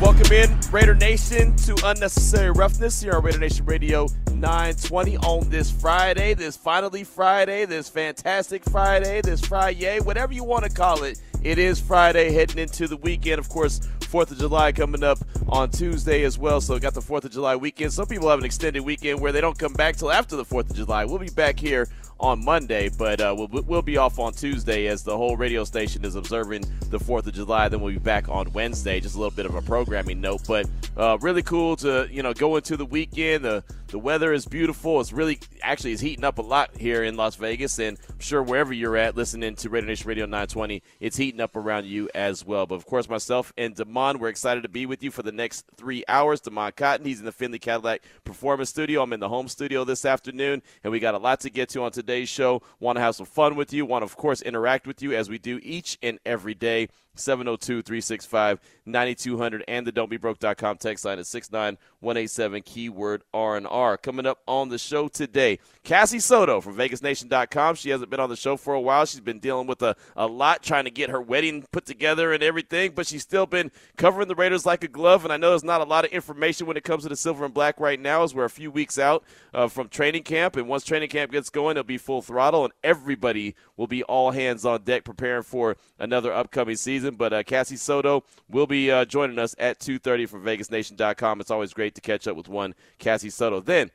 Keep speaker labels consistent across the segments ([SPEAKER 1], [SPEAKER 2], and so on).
[SPEAKER 1] Welcome in, Raider Nation, to Unnecessary Roughness here on Raider Nation Radio 920 on this Friday, this finally Friday, this fantastic Friday, this Friday, whatever you want to call it. It is Friday, heading into the weekend. Of course, 4th of July coming up on Tuesday as well. So, got the 4th of July weekend. Some people have an extended weekend where they don't come back till after the 4th of July. We'll be back here on Monday, but uh, we'll, we'll be off on Tuesday as the whole radio station is observing the 4th of July. Then we'll be back on Wednesday. Just a little bit of a programming note, but uh, really cool to you know go into the weekend. The the weather is beautiful. It's really actually is heating up a lot here in Las Vegas, and I'm sure wherever you're at listening to Raider Nation Radio 920, it's heating up around you as well. But of course, myself and Damon, we're excited to be with you for the next three hours. Damon Cotton, he's in the Findlay Cadillac Performance Studio. I'm in the home studio this afternoon, and we got a lot to get to on today's show. Want to have some fun with you. Want to, of course, interact with you as we do each and every day. 702 365 9200 and the don'tbebroke.com text line at 69187 keyword R&R. Coming up on the show today, Cassie Soto from VegasNation.com. She hasn't been on the show for a while. She's been dealing with a, a lot trying to get her wedding put together and everything, but she's still been covering the Raiders like a glove. And I know there's not a lot of information when it comes to the silver and black right now as we're a few weeks out uh, from training camp. And once training camp gets going, it'll be full throttle and everybody will be all hands on deck preparing for another upcoming season. But uh, Cassie Soto will be uh, joining us at 2.30 from VegasNation.com. It's always great to catch up with one Cassie Soto. Then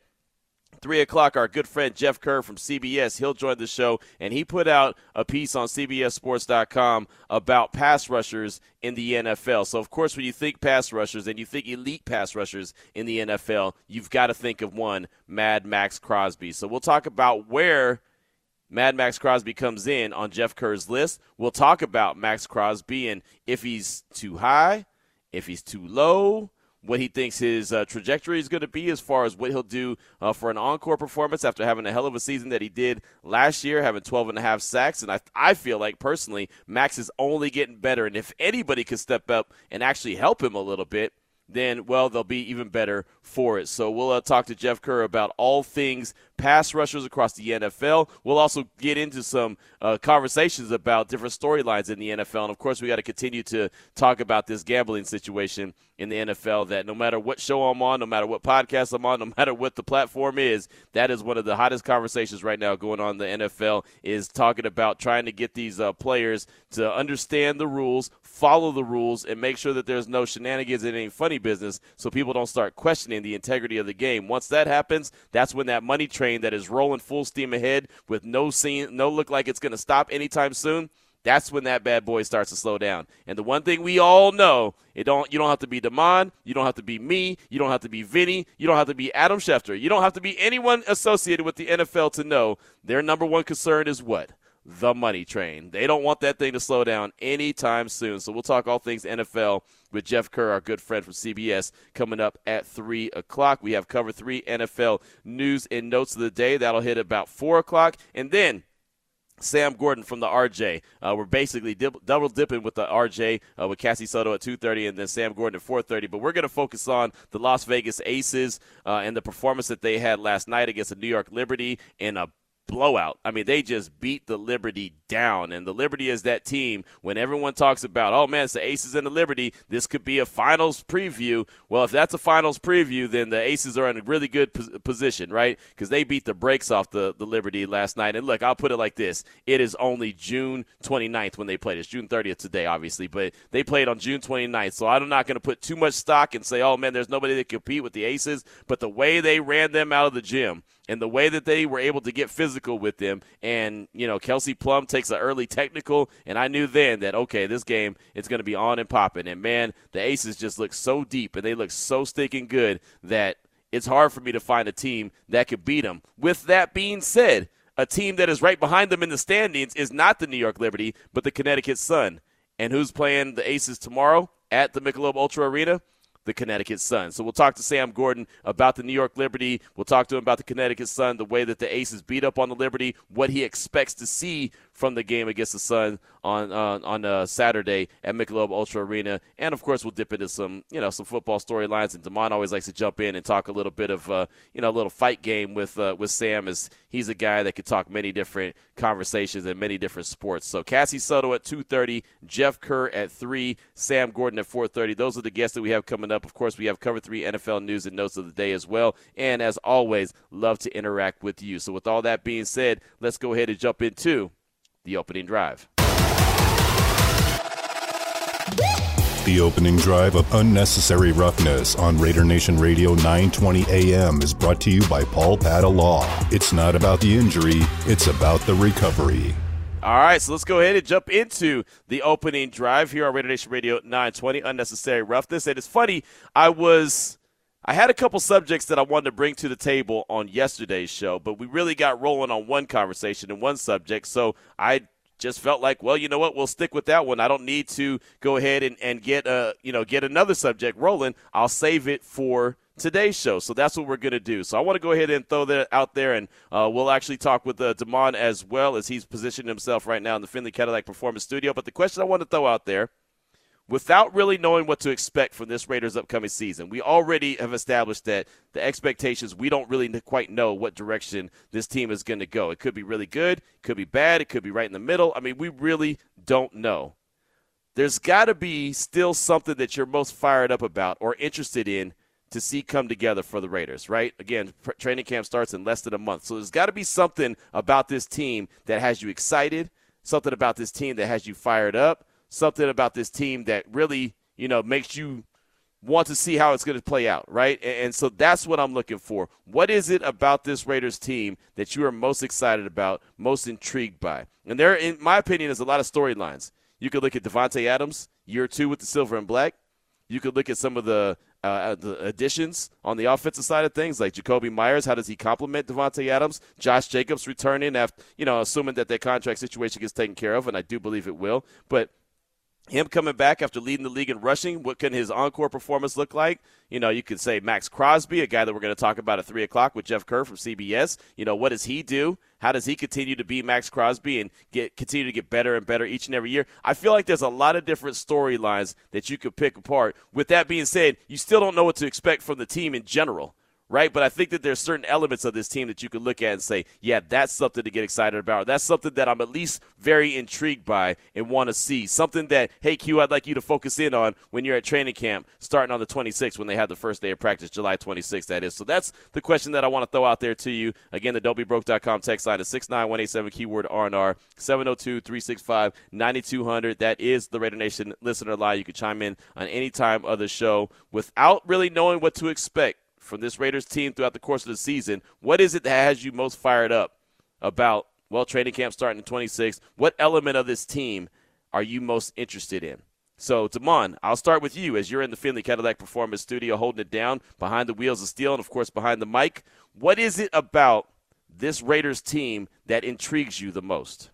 [SPEAKER 1] 3 o'clock, our good friend Jeff Kerr from CBS, he'll join the show, and he put out a piece on CBSSports.com about pass rushers in the NFL. So, of course, when you think pass rushers and you think elite pass rushers in the NFL, you've got to think of one, Mad Maxx Crosby. So, we'll talk about where Mad Maxx Crosby comes in on Jeff Kerr's list. We'll talk about Maxx Crosby and if he's too high, if he's too low, what he thinks his uh, trajectory is going to be as far as what he'll do uh, for an encore performance after having a hell of a season that he did last year, having 12 and a half sacks. And I, I feel like personally, Maxx is only getting better. And if anybody could step up and actually help him a little bit, then, well, they'll be even better for it. So we'll uh, talk to Jeff Kerr about all things pass rushers across the NFL. We'll also get into some uh, conversations about different storylines in the NFL. And of course, we got to continue to talk about this gambling situation in the NFL that no matter what show I'm on, no matter what podcast I'm on, no matter what the platform is, that is one of the hottest conversations right now going on in the NFL is talking about trying to get these uh, players to understand the rules, follow the rules, and make sure that there's no shenanigans and any funny business so people don't start questioning the integrity of the game. Once that happens, that's when that money train that is rolling full steam ahead with no scene, no look like it's going to stop anytime soon, that's when that bad boy starts to slow down. And the one thing we all know, it don't you don't have to be Damon, you don't have to be me, you don't have to be Vinny, you don't have to be Adam Schefter, you don't have to be anyone associated with the NFL to know their number one concern is what? The money train. They don't want that thing to slow down anytime soon. So we'll talk all things NFL with Jeff Kerr, our good friend from CBS, coming up at 3 o'clock. We have cover three NFL news and notes of the day. That'll hit about 4 o'clock. And then Sam Gordon from the RJ. Uh, we're basically dip, double dipping with the RJ uh, with Cassie Soto at 2:30 and then Sam Gordon at 4:30. But we're going to focus on the Las Vegas Aces uh, and the performance that they had last night against the New York Liberty in a blowout. I mean, they just beat the Liberty down. And the Liberty is that team when everyone talks about, oh man, it's the Aces and the Liberty. This could be a finals preview. Well, if that's a finals preview, then the Aces are in a really good position, right? Because they beat the brakes off the, the Liberty last night. And look, I'll put it like this it is only June 29th when they played. It's June 30th today, obviously, but they played on June 29th. So I'm not going to put too much stock and say, oh man, there's nobody that compete with the Aces. But the way they ran them out of the gym, and the way that they were able to get physical with them. And, you know, Kelsey Plum takes an early technical, and I knew then that, okay, this game is going to be on and popping. And, man, the Aces just look so deep and they look so stinking good that it's hard for me to find a team that could beat them. With that being said, a team that is right behind them in the standings is not the New York Liberty, but the Connecticut Sun. And who's playing the Aces tomorrow at the Michelob Ultra Arena? The Connecticut Sun. So we'll talk to Sam Gordon about the New York Liberty. We'll talk to him about the Connecticut Sun, the way that the Aces beat up on the Liberty, what he expects to see from the game against the Sun on uh, on uh, Saturday at Michelob Ultra Arena, and of course we'll dip into some you know some football storylines. And Damon always likes to jump in and talk a little bit of uh, you know a little fight game with uh, with Sam, as he's a guy that could talk many different conversations and many different sports. So Cassie Soto at two thirty, Jeff Kerr at three, Sam Gordon at four thirty. Those are the guests that we have coming up. Of course, we have Cover Three NFL news and notes of the day as well. And as always, love to interact with you. So with all that being said, let's go ahead and jump into the opening drive.
[SPEAKER 2] The opening drive of Unnecessary Roughness on Raider Nation Radio 920 AM is brought to you by Paul Padda Law. It's not about the injury, it's about the recovery.
[SPEAKER 1] All right, so let's go ahead and jump into the opening drive here on Raider Nation Radio 920, Unnecessary Roughness. And it's funny, I was. I had a couple subjects that I wanted to bring to the table on yesterday's show, but we really got rolling on one conversation and one subject. So I just felt like, well, you know what, we'll stick with that one. I don't need to go ahead and, and get a you know get another subject rolling. I'll save it for today's show. So that's what we're going to do. So I want to go ahead and throw that out there, and uh, we'll actually talk with uh, Damon as well as he's positioning himself right now in the Findlay Cadillac Performance Studio. But the question I want to throw out there without really knowing what to expect from this Raiders upcoming season. We already have established that the expectations, we don't really quite know what direction this team is going to go. It could be really good, it could be bad, it could be right in the middle. I mean, we really don't know. There's got to be still something that you're most fired up about or interested in to see come together for the Raiders, right? Again, training camp starts in less than a month. So there's got to be something about this team that has you excited, something about this team that has you fired up something about this team that really, you know, makes you want to see how it's going to play out, right? And, so that's what I'm looking for. What is it about this Raiders team that you are most excited about, most intrigued by? And there, in my opinion, is a lot of storylines. You could look at Davante Adams, year two with the silver and black. You could look at some of the uh, the additions on the offensive side of things, like Jakobi Meyers. How does he complement Davante Adams? Josh Jacobs returning after, you know, assuming that their contract situation gets taken care of, and I do believe it will. But him coming back after leading the league in rushing, what can his encore performance look like? You know, you could say Maxx Crosby, a guy that we're going to talk about at 3 o'clock with Jeff Kerr from CBS. You know, what does he do? How does he continue to be Maxx Crosby and get continue to get better and better each and every year? I feel like there's a lot of different storylines that you could pick apart. With that being said, you still don't know what to expect from the team in general right? But I think that there's certain elements of this team that you could look at and say, yeah, that's something to get excited about. That's something that I'm at least very intrigued by and want to see. Something that, hey, Q, I'd like you to focus in on when you're at training camp starting on the 26th when they have the first day of practice, July 26th, that is. So that's the question that I want to throw out there to you. Again, the don'tbebroke.com text line is 69187 keyword R&R 702-365-9200. That is the Raider Nation listener line. You can chime in on any time of the show without really knowing what to expect from this Raiders team throughout the course of the season. What is it that has you most fired up about, well, training camp starting in 26? What element of this team are you most interested in? So, Damon, I'll start with you as you're in the Findlay Cadillac Performance Studio holding it down behind the wheels of steel and, of course, behind the mic. What is it about this Raiders team that intrigues you the most?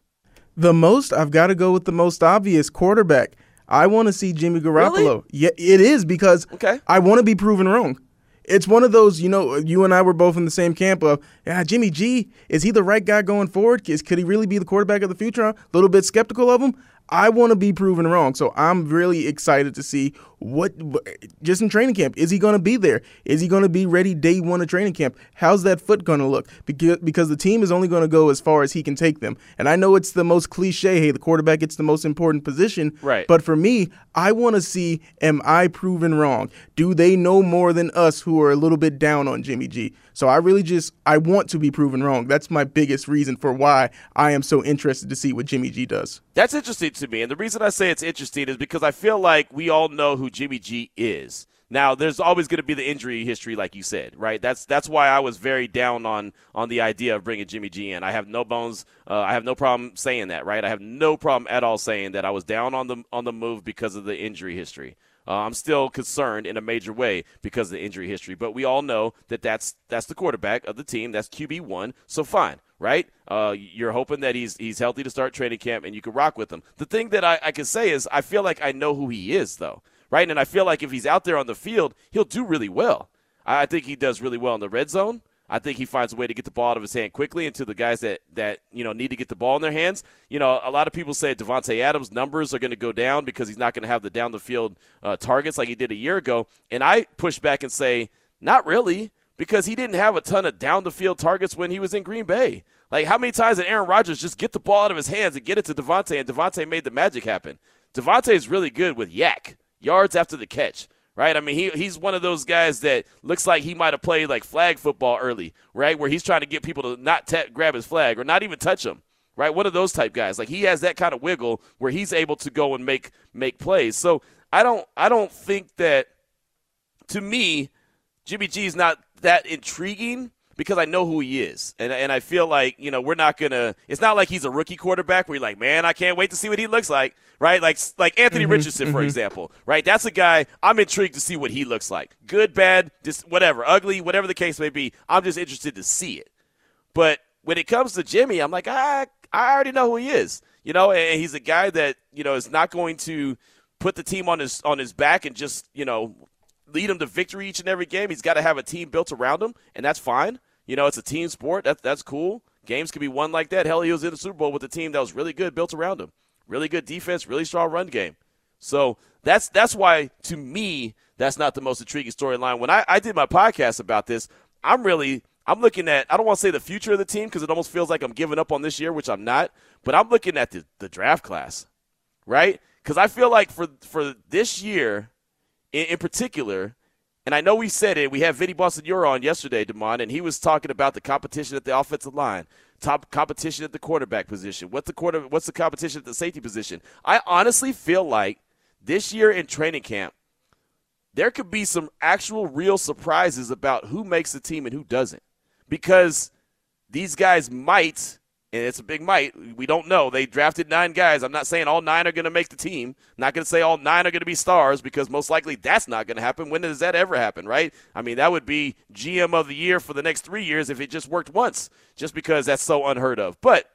[SPEAKER 3] The most, I've got to go with the most obvious quarterback. I want to see Jimmy Garoppolo.
[SPEAKER 1] Really?
[SPEAKER 3] Yeah, it is because
[SPEAKER 1] okay.
[SPEAKER 3] I want to be proven wrong it's one of those, you know, you and I were both in the same camp of, yeah, Jimmy G, is he the right guy going forward? Is, could he really be the quarterback of the future? A little bit skeptical of him. I want to be proven wrong. So I'm really excited to see what, just in training camp, is he going to be there? Is he going to be ready day one of training camp? How's that foot going to look? Because, because the team is only going to go as far as he can take them. And I know it's the most cliche, hey, the quarterback gets the most important position.
[SPEAKER 1] Right.
[SPEAKER 3] But for me, I want to see, am I proven wrong? Do they know more than us who are a little bit down on Jimmy G? So I really just, I want to be proven wrong. That's my biggest reason for why I am so interested to see what Jimmy G does.
[SPEAKER 1] That's interesting to me. And the reason I say it's interesting is because I feel like we all know who Jimmy G is. Now, there's always going to be the injury history, like you said, right? That's that's why I was very down on on the idea of bringing Jimmy G in. I have no bones, uh, I have no problem saying that, right? I have no problem at all saying that I was down on the on the move because of the injury history. Uh, I'm still concerned in a major way because of the injury history, but we all know that that's that's the quarterback of the team. That's QB one, so fine right? Uh, you're hoping that he's he's healthy to start training camp and you can rock with him. The thing that I, I can say is I feel like I know who he is though, right? And I feel like if he's out there on the field, he'll do really well. I think he does really well in the red zone. I think he finds a way to get the ball out of his hand quickly and to the guys that, that you know need to get the ball in their hands. You know, a lot of people say Davante Adams' numbers are going to go down because he's not going to have the down the field uh, targets like he did a year ago. And I push back and say, not really, because he didn't have a ton of down the field targets when he was in Green Bay. Like how many times did Aaron Rodgers just get the ball out of his hands and get it to Davante, and Davante made the magic happen? Davante is really good with YAC yards after the catch right? I mean, he, he's one of those guys that looks like he might have played like flag football early, right? Where he's trying to get people to not t- grab his flag or not even touch him, right? One of those type guys. Like he has that kind of wiggle where he's able to go and make make plays. So I don't I don't think that to me, Jimmy G is not that intriguing because I know who he is. And, and I feel like, you know, we're not going to, it's not like he's a rookie quarterback where you're like, man, I can't wait to see what he looks like, right? Like, like Anthony mm-hmm, Richardson, for mm-hmm. example, right? That's a guy I'm intrigued to see what he looks like. Good, bad, just whatever, ugly, whatever the case may be. I'm just interested to see it. But when it comes to Jimmy, I'm like, I, I already know who he is, you know, and he's a guy that, you know, is not going to put the team on his, on his back and just, you know, lead him to victory each and every game. He's got to have a team built around him, and that's fine. You know, it's a team sport. That, that's cool. Games can be won like that. Hell, he was in the Super Bowl with a team that was really good, built around him. Really good defense, really strong run game. So that's that's why, to me, that's not the most intriguing storyline. When I, I did my podcast about this, I'm really I'm looking at I don't want to say the future of the team because it almost feels like I'm giving up on this year, which I'm not. But I'm looking at the, the draft class, right? Because I feel like for for this year, in, in particular, and I know we said it. We had Vinny Boston on yesterday, Demond, and he was talking about the competition at the offensive line, top competition at the quarterback position. What's the quarter? What's the competition at the safety position? I honestly feel like this year in training camp, there could be some actual real surprises about who makes the team and who doesn't, because these guys might and it's a big might. We don't know. They drafted nine guys. I'm not saying all nine are going to make the team. I'm not going to say all nine are going to be stars because most likely that's not going to happen. When does that ever happen, right? I mean, that would be GM of the year for the next three years if it just worked once, just because that's so unheard of. But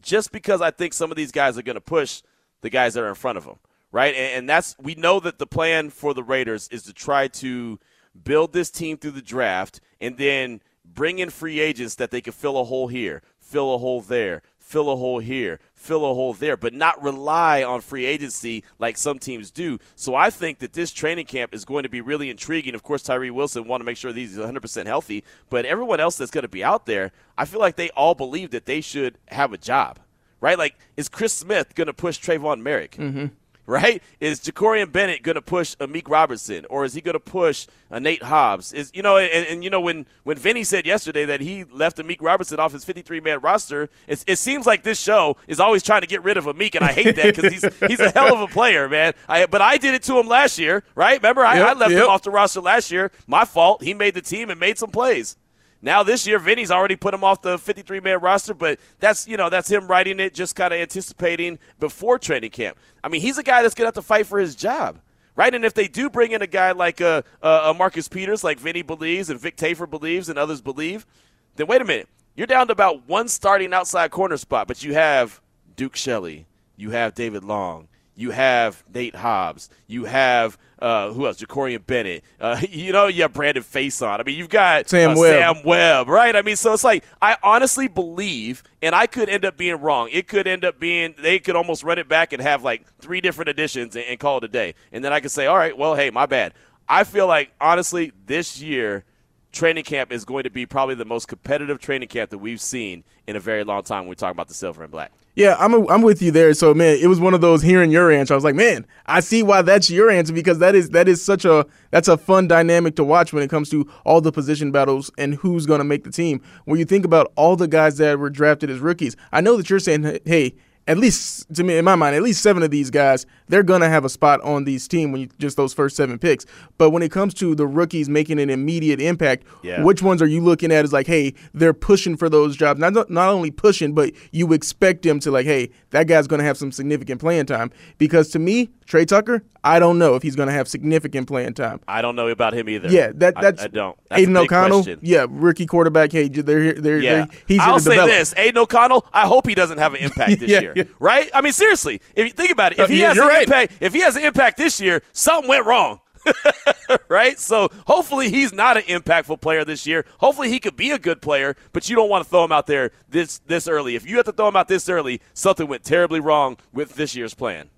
[SPEAKER 1] just because I think some of these guys are going to push the guys that are in front of them, right? And, and that's we know that the plan for the Raiders is to try to build this team through the draft and then bring in free agents that they can fill a hole here fill a hole there, fill a hole here, fill a hole there, but not rely on free agency like some teams do. So I think that this training camp is going to be really intriguing. Of course, Tyree Wilson want to make sure he's 100% healthy, but everyone else that's going to be out there, I feel like they all believe that they should have a job, right? Like, is Chris Smith going to push Tre'von Moehrig? Mm-hmm right? Is Jakorian Bennett going to push Amik Robertson, or is he going to push uh, Nate Hobbs? Is you know, and, and, you know when when Vinny said yesterday that he left Amik Robertson off his 53 man roster, it, it seems like this show is always trying to get rid of Amik, and I hate that because he's he's a hell of a player, man. I, but I did it to him last year, right? Remember, I, yep, I left yep. him off the roster last year. My fault. He made the team and made some plays. Now this year, Vinny's already put him off the 53 man roster, but that's you know that's him writing it, just kind of anticipating before training camp. I mean, he's a guy that's gonna have to fight for his job, right? And if they do bring in a guy like a, a, a Marcus Peters, like Vinny believes and Vic Tafur believes and others believe, then wait a minute, you're down to about one starting outside corner spot, but you have Duke Shelley, you have David Long, you have Nate Hobbs, you have uh, who else? Jakorian Bennett. Uh, you know, you have Brandon Facyson. I mean, you've got
[SPEAKER 3] Sam
[SPEAKER 1] uh,
[SPEAKER 3] Webb.
[SPEAKER 1] Sam Webb, right? I mean, so it's like I honestly believe, and I could end up being wrong. It could end up being they could almost run it back and have like three different editions and, and call it a day, and then I could say, all right, well, hey, my bad. I feel like honestly, this year training camp is going to be probably the most competitive training camp that we've seen in a very long time when we talk about the silver and black.
[SPEAKER 3] Yeah, I'm a, I'm with you there. So man, it was one of those hearing your answer. I was like, man, I see why that's your answer because that is that is such a that's a fun dynamic to watch when it comes to all the position battles and who's going to make the team. When you think about all the guys that were drafted as rookies, I know that you're saying, hey, at least to me in my mind, at least seven of these guys, they're gonna have a spot on these team when you just those first seven picks. But when it comes to the rookies making an immediate impact, yeah. which ones are you looking at as like, hey, they're pushing for those jobs? Not not only pushing, but you expect them to like, hey, that guy's gonna have some significant playing time. Because to me, Tre Tucker, I don't know if he's going to have significant playing time.
[SPEAKER 1] I don't know about him either.
[SPEAKER 3] Yeah, that that's
[SPEAKER 1] I, I don't. That's
[SPEAKER 3] Aidan O'Connell, question. yeah, rookie quarterback. Hey, they're they're,
[SPEAKER 1] yeah.
[SPEAKER 3] They're, he's
[SPEAKER 1] I'll say
[SPEAKER 3] develop.
[SPEAKER 1] this: Aidan O'Connell. I hope he doesn't have an impact this
[SPEAKER 3] yeah,
[SPEAKER 1] year. year, right? I mean, seriously, if you think about it, if he has an
[SPEAKER 3] right.
[SPEAKER 1] impact, if he has an impact this year, something went wrong. right? So hopefully he's not an impactful player this year. Hopefully he could be a good player, but you don't want to throw him out there this this early. If you have to throw him out this early, something went terribly wrong with this year's plan.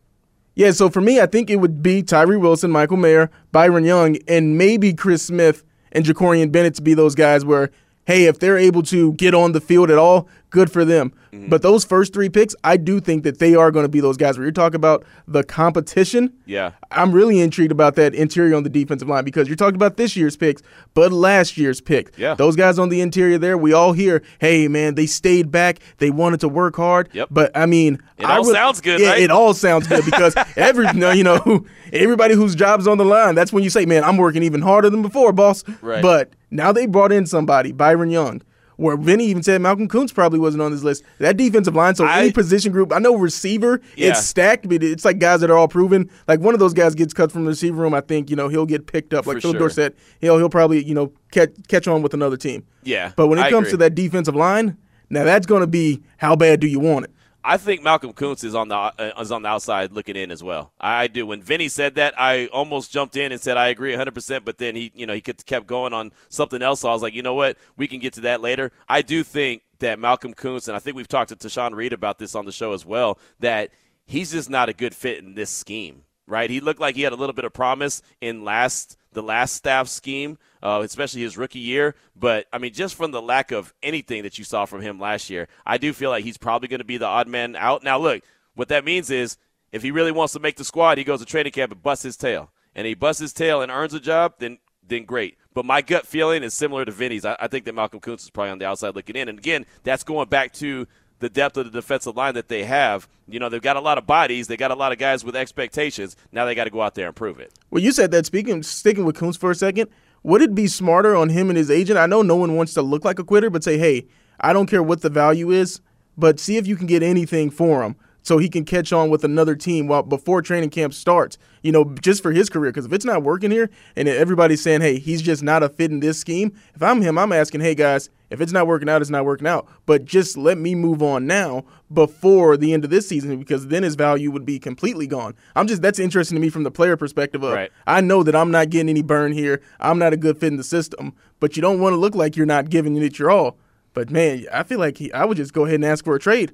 [SPEAKER 3] Yeah, so for me, I think it would be Tyree Wilson, Michael Mayer, Byron Young, and maybe Chris Smith and Jakorian Bennett to be those guys where, hey, if they're able to get on the field at all, good for them.
[SPEAKER 1] Mm-hmm.
[SPEAKER 3] But those first three picks, I do think that they are going to be those guys where you're talking about the competition.
[SPEAKER 1] Yeah.
[SPEAKER 3] I'm really intrigued about that interior on the defensive line because you're talking about this year's picks, but last year's pick.
[SPEAKER 1] Yeah.
[SPEAKER 3] Those guys on the interior there, we all hear, hey, man, they stayed back. They wanted to work hard.
[SPEAKER 1] Yep.
[SPEAKER 3] But, I mean,
[SPEAKER 1] It
[SPEAKER 3] I
[SPEAKER 1] all
[SPEAKER 3] would-
[SPEAKER 1] sounds good,
[SPEAKER 3] yeah,
[SPEAKER 1] right?
[SPEAKER 3] It all sounds good because every, you know, everybody whose job's on the line, that's when you say, man, I'm working even harder than before, boss.
[SPEAKER 1] Right.
[SPEAKER 3] But now they brought in somebody, Byron Young. Where Vinny even said Malcolm Koonce probably wasn't on this list. That defensive line, so
[SPEAKER 1] I-
[SPEAKER 3] any position group, I know receiver,
[SPEAKER 1] Yeah.
[SPEAKER 3] it's stacked, but it's like guys that are all proven. Like one of those guys gets cut from the receiver room, I think you know he'll get picked up. Like
[SPEAKER 1] For
[SPEAKER 3] Phillip
[SPEAKER 1] sure.
[SPEAKER 3] Dorsett, he'll he'll probably you know catch catch on with another team.
[SPEAKER 1] Yeah,
[SPEAKER 3] But when it
[SPEAKER 1] I
[SPEAKER 3] comes
[SPEAKER 1] agree.
[SPEAKER 3] to that defensive line, now that's going to be how bad do you want it?
[SPEAKER 1] I think Malcolm Koonce is on the uh, is on the outside looking in as well. I, do. When Vinny said that, I almost jumped in and said I agree 100. percent But then he, you know, he kept kept going on something else. So I was like, you know what, we can get to that later. I do think that Malcolm Koonce, and I think we've talked to Tashan Reed about this on the show as well, that he's just not a good fit in this scheme. Right? He looked like he had a little bit of promise in last the last staff scheme, uh, especially his rookie year. But I mean, just from the lack of anything that you saw from him last year, I do feel like he's probably going to be the odd man out. Now, look, what that means is if he really wants to make the squad, he goes to training camp and busts his tail, and he busts his tail and earns a job, then then great. But my gut feeling is similar to Vinny's. I, I think that Malcolm Koonce is probably on the outside looking in, and again, that's going back to the depth of the defensive line that they have. You know, they've got a lot of bodies, they got a lot of guys with expectations. Now they got to go out there and prove it.
[SPEAKER 3] Well, you said that. Speaking, sticking with Koonce for a second, would it be smarter on him and his agent? I know no one wants to look like a quitter, but say, hey, I don't care what the value is, but see if you can get anything for him so he can catch on with another team while before training camp starts. You know, just for his career. Because if it's not working here, and everybody's saying, hey, he's just not a fit in this scheme. If I'm him, I'm asking, hey guys, if it's not working out, it's not working out. But just let me move on now before the end of this season because then his value would be completely gone. I'm just that's interesting to me from the player perspective of
[SPEAKER 1] Right.
[SPEAKER 3] I know that I'm not getting any burn here. I'm not a good fit in the system, but you don't want to look like you're not giving it your all. But man, I feel like he, I would just go ahead and ask for a trade.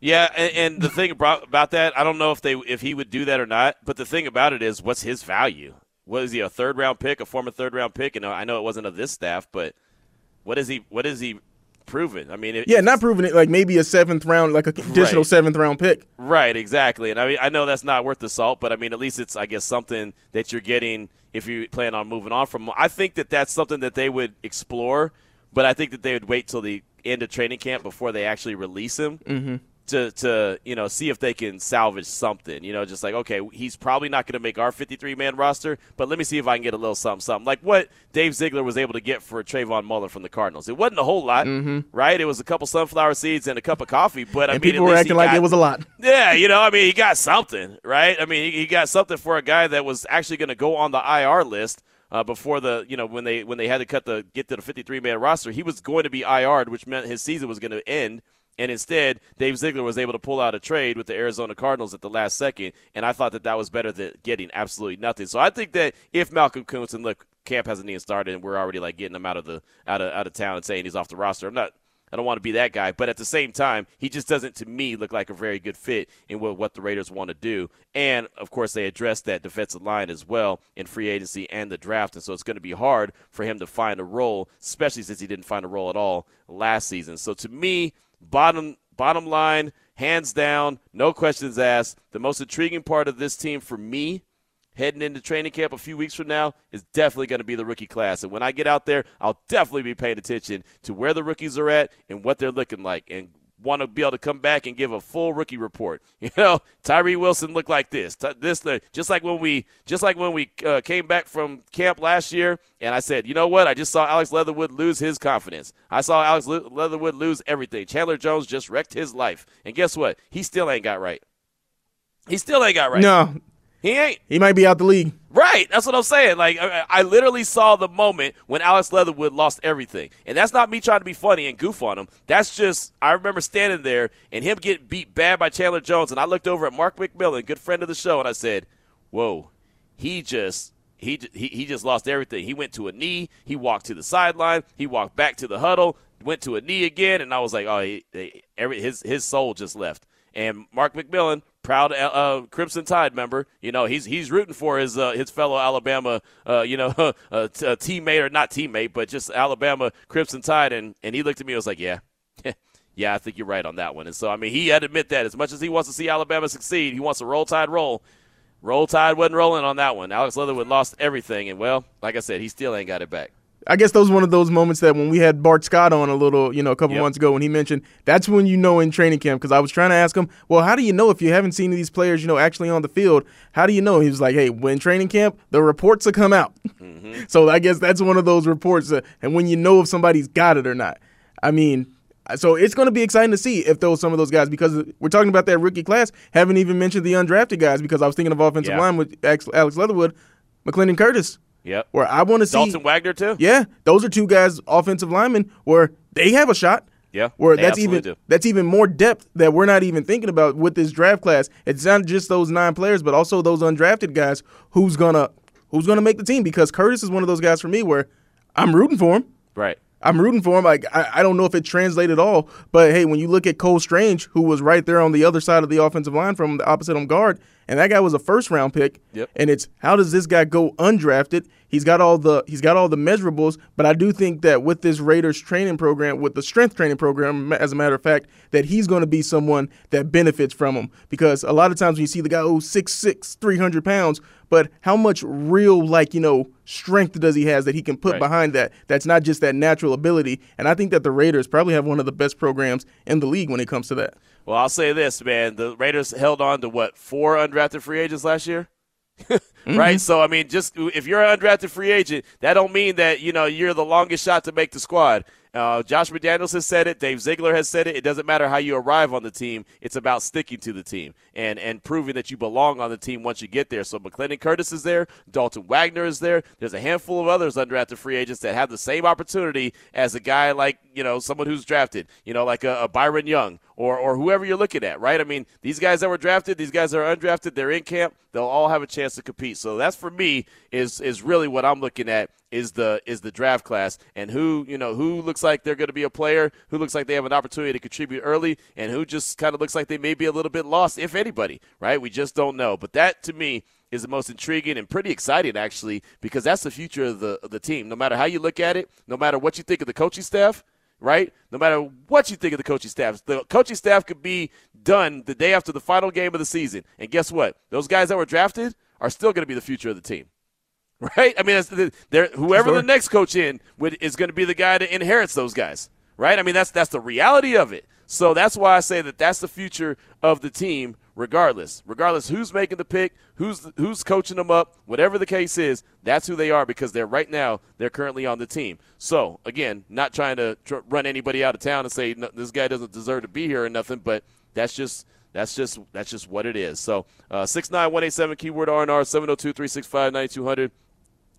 [SPEAKER 1] Yeah, and, and the thing about, about that, I don't know if they if he would do that or not. But the thing about it is, what's his value? What is he a third round pick, a former third round pick? And I know it wasn't of this staff, but what is he? What is he proven? I mean, it,
[SPEAKER 3] Yeah, not proving it like maybe a seventh round, like a additional
[SPEAKER 1] Right.
[SPEAKER 3] seventh round pick.
[SPEAKER 1] Right, exactly. And I mean, I know that's not worth the salt, but I mean, at least it's, I guess, something that you're getting if you plan on moving on from. I think that that's something that they would explore, but I think that they would wait till the end of training camp before they actually release him. Mm-hmm. To, to you know see if they can salvage something you know just like okay he's probably not going to make our 53 man roster but let me see if I can get a little something something like what Dave Ziegler was able to get for Trayvon Mullen from the Cardinals it wasn't a whole lot right it was a couple sunflower seeds and a cup of coffee but I
[SPEAKER 3] And
[SPEAKER 1] mean
[SPEAKER 3] people were acting like
[SPEAKER 1] got-
[SPEAKER 3] it was a lot.
[SPEAKER 1] yeah, you know, I mean, he got something, right? I mean, he, he got something for a guy that was actually going to go on the IR list uh, before the, you know, when they when they had to cut the get to the 53 man roster. He was going to be IR'd, which meant his season was going to end. And instead, Dave Ziegler was able to pull out a trade with the Arizona Cardinals at the last second, and I thought that that was better than getting absolutely nothing. So I think that if Malcolm Koonce and look, camp hasn't even started, and we're already like getting him out of the out of out of town and saying he's off the roster, I'm not I don't want to be that guy, but at the same time, he just doesn't, to me, look like a very good fit in what, what the Raiders want to do. And of course, they addressed that defensive line as well in free agency and the draft, and so it's going to be hard for him to find a role, especially since he didn't find a role at all last season. So to me, bottom bottom line, hands down, no questions asked. The most intriguing part of this team for me heading into training camp a few weeks from now is definitely going to be the rookie class. And when I get out there, I'll definitely be paying attention to where the rookies are at and what they're looking like and want to be able to come back and give a full rookie report. You know, Tyree Wilson looked like this. This uh, just like when we just like when we uh, came back from camp last year and I said, "You know what? I just saw Alex Leatherwood lose his confidence. I saw Alex Le- Leatherwood lose everything. Chandler Jones just wrecked his life. And guess what? He still ain't got right. He still ain't got right.
[SPEAKER 3] No,
[SPEAKER 1] He ain't.
[SPEAKER 3] He might be out the league.
[SPEAKER 1] Right. That's what I'm saying. Like, I, I literally saw the moment when Alex Leatherwood lost everything. And that's not me trying to be funny and goof on him. That's just, I remember standing there and him getting beat bad by Chandler Jones. And I looked over at Mark McMillan, good friend of the show, and I said, whoa, he just. He, he, he just lost everything. He went to a knee. He walked to the sideline. He walked back to the huddle. Went to a knee again, and I was like, oh, he, he, every, his his soul just left. And Mark McMillan, proud uh, uh, Crimson Tide member. You know, he's he's rooting for his uh, his fellow Alabama, uh, you know, t- teammate or not teammate, but just Alabama Crimson Tide. And and he looked at me and was like, yeah. yeah, I think you're right on that one. And so, I mean, he had to admit that as much as he wants to see Alabama succeed, he wants to roll tide roll. Roll tide wasn't rolling on that one. Alex Leatherwood lost everything, and well, like I said, he still ain't got it back.
[SPEAKER 3] I guess those one of those moments that when we had Bart Scott on a little, you know, a couple
[SPEAKER 1] Yep.
[SPEAKER 3] months ago when he mentioned that's when you know in training camp because I was trying to ask him, well, how do you know if you haven't seen these players, you know, actually on the field? How do you know? He was like, hey, when training camp, the reports will come out. so I guess that's one of those reports, uh, and when you know if somebody's got it or not. I mean. So it's going to be exciting to see if those some of those guys because we're talking about that rookie class. Haven't even mentioned the undrafted guys because I was thinking of offensive
[SPEAKER 1] Yeah.
[SPEAKER 3] line with Alex Alex Leatherwood, McClendon Curtis,
[SPEAKER 1] Yep.
[SPEAKER 3] where I want to see
[SPEAKER 1] Dalton Wagner too.
[SPEAKER 3] yeah, those are two guys, offensive linemen, where they have a shot.
[SPEAKER 1] Yeah,
[SPEAKER 3] where that's even
[SPEAKER 1] do.
[SPEAKER 3] that's even more depth that we're not even thinking about with this draft class. It's not just those nine players, but also those undrafted guys. Who's gonna who's gonna make the team? Because Curtis is one of those guys for me where I'm rooting for him.
[SPEAKER 1] Right.
[SPEAKER 3] I'm rooting for him. Like I, I don't know if it translated all, but hey, when you look at Cole Strange, who was right there on the other side of the offensive line from the opposite on guard, and that guy was a first round pick.
[SPEAKER 1] Yep.
[SPEAKER 3] And it's how does this guy go undrafted? He's got all the he's got all the measurables, but I do think that with this Raiders training program, with the strength training program, as a matter of fact, that he's going to be someone that benefits from him. Because a lot of times when you see the guy oh six six, three hundred pounds, but how much real like you know strength does he has that he can put
[SPEAKER 1] Right.
[SPEAKER 3] behind that? That's not just that natural ability. And I think that the Raiders probably have one of the best programs in the league when it comes to that.
[SPEAKER 1] Well, I'll say this, man. The Raiders held on to what four undrafted free agents last year, right? So I mean, just if you're an undrafted free agent, that don't mean that you know you're the longest shot to make the squad. Uh, Josh McDaniels has said it. Dave Ziegler has said it. It doesn't matter how you arrive on the team; it's about sticking to the team and and proving that you belong on the team once you get there. So McClendon Curtis is there. Dalton Wagner is there. There's a handful of others undrafted free agents that have the same opportunity as a guy like you know someone who's drafted. You know, like a, a Byron Young or or whoever you're looking at, right? I mean, these guys that were drafted, these guys that are undrafted, they're in camp. They'll all have a chance to compete. So that's for me is is really what I'm looking at is the is the draft class and who you know who looks like they're going to be a player, who looks like they have an opportunity to contribute early, and who just kind of looks like they may be a little bit lost, if anybody, right? We just don't know. But that to me is the most intriguing and pretty exciting actually because that's the future of the of the team. No matter how you look at it, no matter what you think of the coaching staff, right? No matter what you think of the coaching staff, the coaching staff could be done the day after the final game of the season. And guess what? Those guys that were drafted are still going to be the future of the team. Right? I mean, that's the, they're, whoever the next coach in would, is going to be the guy that inherits those guys. Right? I mean, that's that's the reality of it. So that's why I say that that's the future of the team, regardless. Regardless who's making the pick, who's who's coaching them up, whatever the case is, that's who they are because they're right now they're currently on the team. So again, not trying to tr- run anybody out of town and say "No, this guy doesn't deserve to be here or nothing, but that's just that's just that's just what it is. So uh, six nine one eight seven keyword R and R seven zero two three six five ninety two hundred.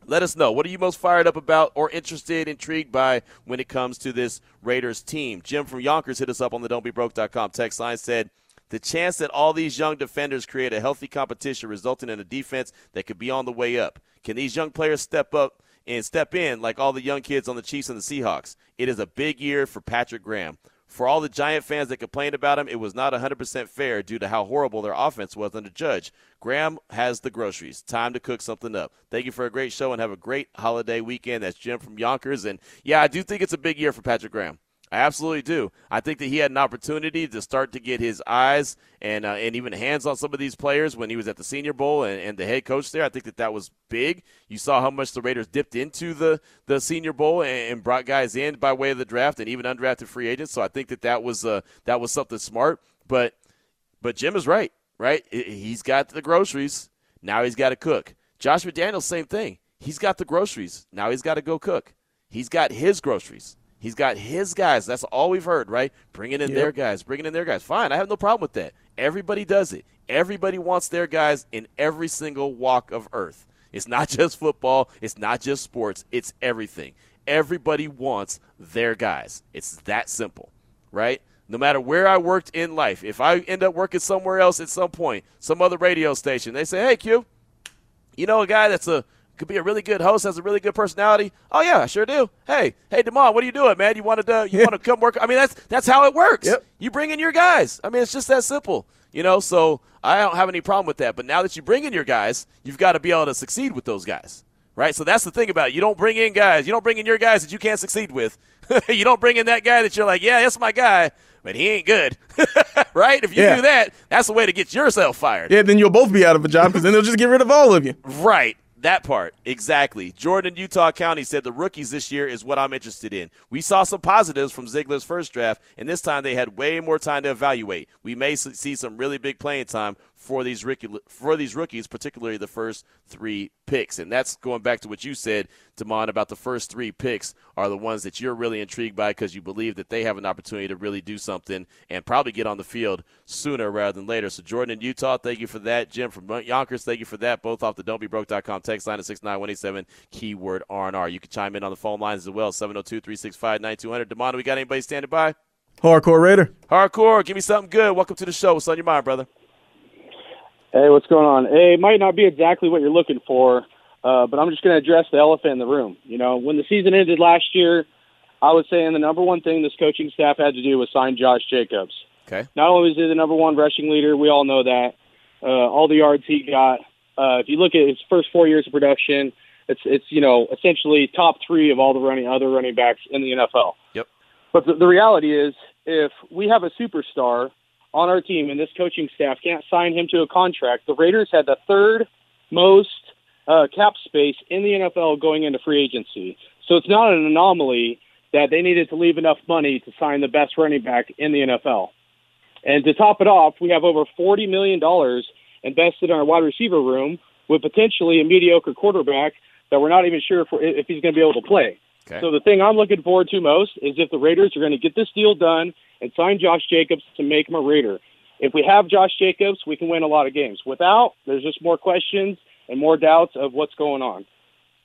[SPEAKER 1] Let us know. What are you most fired up about or interested, intrigued by when it comes to this Raiders team? Jim from Yonkers hit us up on the don'tbebroke.com text line said, the chance that all these young defenders create a healthy competition resulting in a defense that could be on the way up. Can these young players step up and step in like all the young kids on the Chiefs and the Seahawks? It is a big year for Patrick Graham. For all the Giant fans that complained about him, it was not 100% fair due to how horrible their offense was under Judge. Graham has the groceries. Time to cook something up. Thank you for a great show and have a great holiday weekend. That's Jim from Yonkers. And yeah, I do think it's a big year for Patrick Graham. I absolutely do. I think that he had an opportunity to start to get his eyes and uh, and even hands on some of these players when he was at the Senior Bowl and, and the head coach there. I think that that was big. You saw how much the Raiders dipped into the the Senior Bowl and, and brought guys in by way of the draft and even undrafted free agents. So I think that that was uh, that was something smart. But but Jim is right, right? He's got the groceries. Now he's got to cook. Josh McDaniels, same thing. He's got the groceries. Now he's got to go cook. He's got his groceries. He's got his guys. That's all we've heard, right? Bringing in their guys, bringing in their guys. Fine, I have no problem with that. Everybody does it. Everybody wants their guys in every single walk of earth. It's not just football, it's not just sports, it's everything. Everybody wants their guys. It's that simple, right? No matter where I worked in life, if I end up working somewhere else at some point, some other radio station, they say, "Hey, Q, you know a guy that's a could be a really good host, has a really good personality. Oh yeah, I sure do. Hey, hey, Demond, what are you doing, man? You wanted to you want to come work? I mean, that's that's how it works.
[SPEAKER 3] Yep.
[SPEAKER 1] You bring in your guys. I mean, it's just that simple. You know, so I don't have any problem with that. But now that you bring in your guys, you've got to be able to succeed with those guys, right? So that's the thing about it. You don't bring in guys. You don't bring in your guys that you can't succeed with. you don't bring in that guy that you're like, yeah, that's my guy, but he ain't good, right? If you
[SPEAKER 3] Yeah.
[SPEAKER 1] do that, that's the way to get yourself fired.
[SPEAKER 3] Yeah, then you'll both be out of a job because then they'll just get rid of all of you.
[SPEAKER 1] Right. That part. Exactly. Jordan, Utah County said the rookies this year is what I'm interested in. We saw some positives from Ziegler's first draft, and this time they had way more time to evaluate. We may see some really big playing time for these rookie, for these rookies, particularly the first three picks. And that's going back to what you said, Damon, about the first three picks are the ones that you're really intrigued by because you believe that they have an opportunity to really do something and probably get on the field sooner rather than later. So Jordan in Utah, thank you for that. Jim from Yonkers, thank you for that. Both off the don'tbebroke.com text line at 69187, keyword R&R. You can chime in on the phone lines as well, 702-365-9200. Damon, we got anybody standing by?
[SPEAKER 3] Hardcore Raider.
[SPEAKER 1] Hardcore, give me something good. Welcome to the show. What's on your mind, brother?
[SPEAKER 4] Hey, what's going on? Hey, it might not be exactly what you're looking for, uh, but I'm just going to address the elephant in the room. You know, when the season ended last year, I was saying the number one thing this coaching staff had to do was sign Josh Jacobs.
[SPEAKER 1] Okay.
[SPEAKER 4] Not only is he the number one rushing leader, we all know that. Uh, all the yards he got. Uh, if you look at his first four years of production, it's it's you know essentially top three of all the running other running backs in the NFL.
[SPEAKER 1] Yep.
[SPEAKER 4] But the, the reality is, if we have a superstar on our team and this coaching staff can't sign him to a contract, the Raiders had the third most uh, cap space in the NFL going into free agency. So it's not an anomaly that they needed to leave enough money to sign the best running back in the NFL. And to top it off, we have over $40 million invested in our wide receiver room with potentially a mediocre quarterback that we're not even sure if, if he's going to be able to play.
[SPEAKER 1] Okay.
[SPEAKER 4] So the thing I'm looking forward to most is if the Raiders are going to get this deal done and sign Josh Jacobs to make him a Raider. If we have Josh Jacobs, we can win a lot of games. Without, there's just more questions and more doubts of what's going on.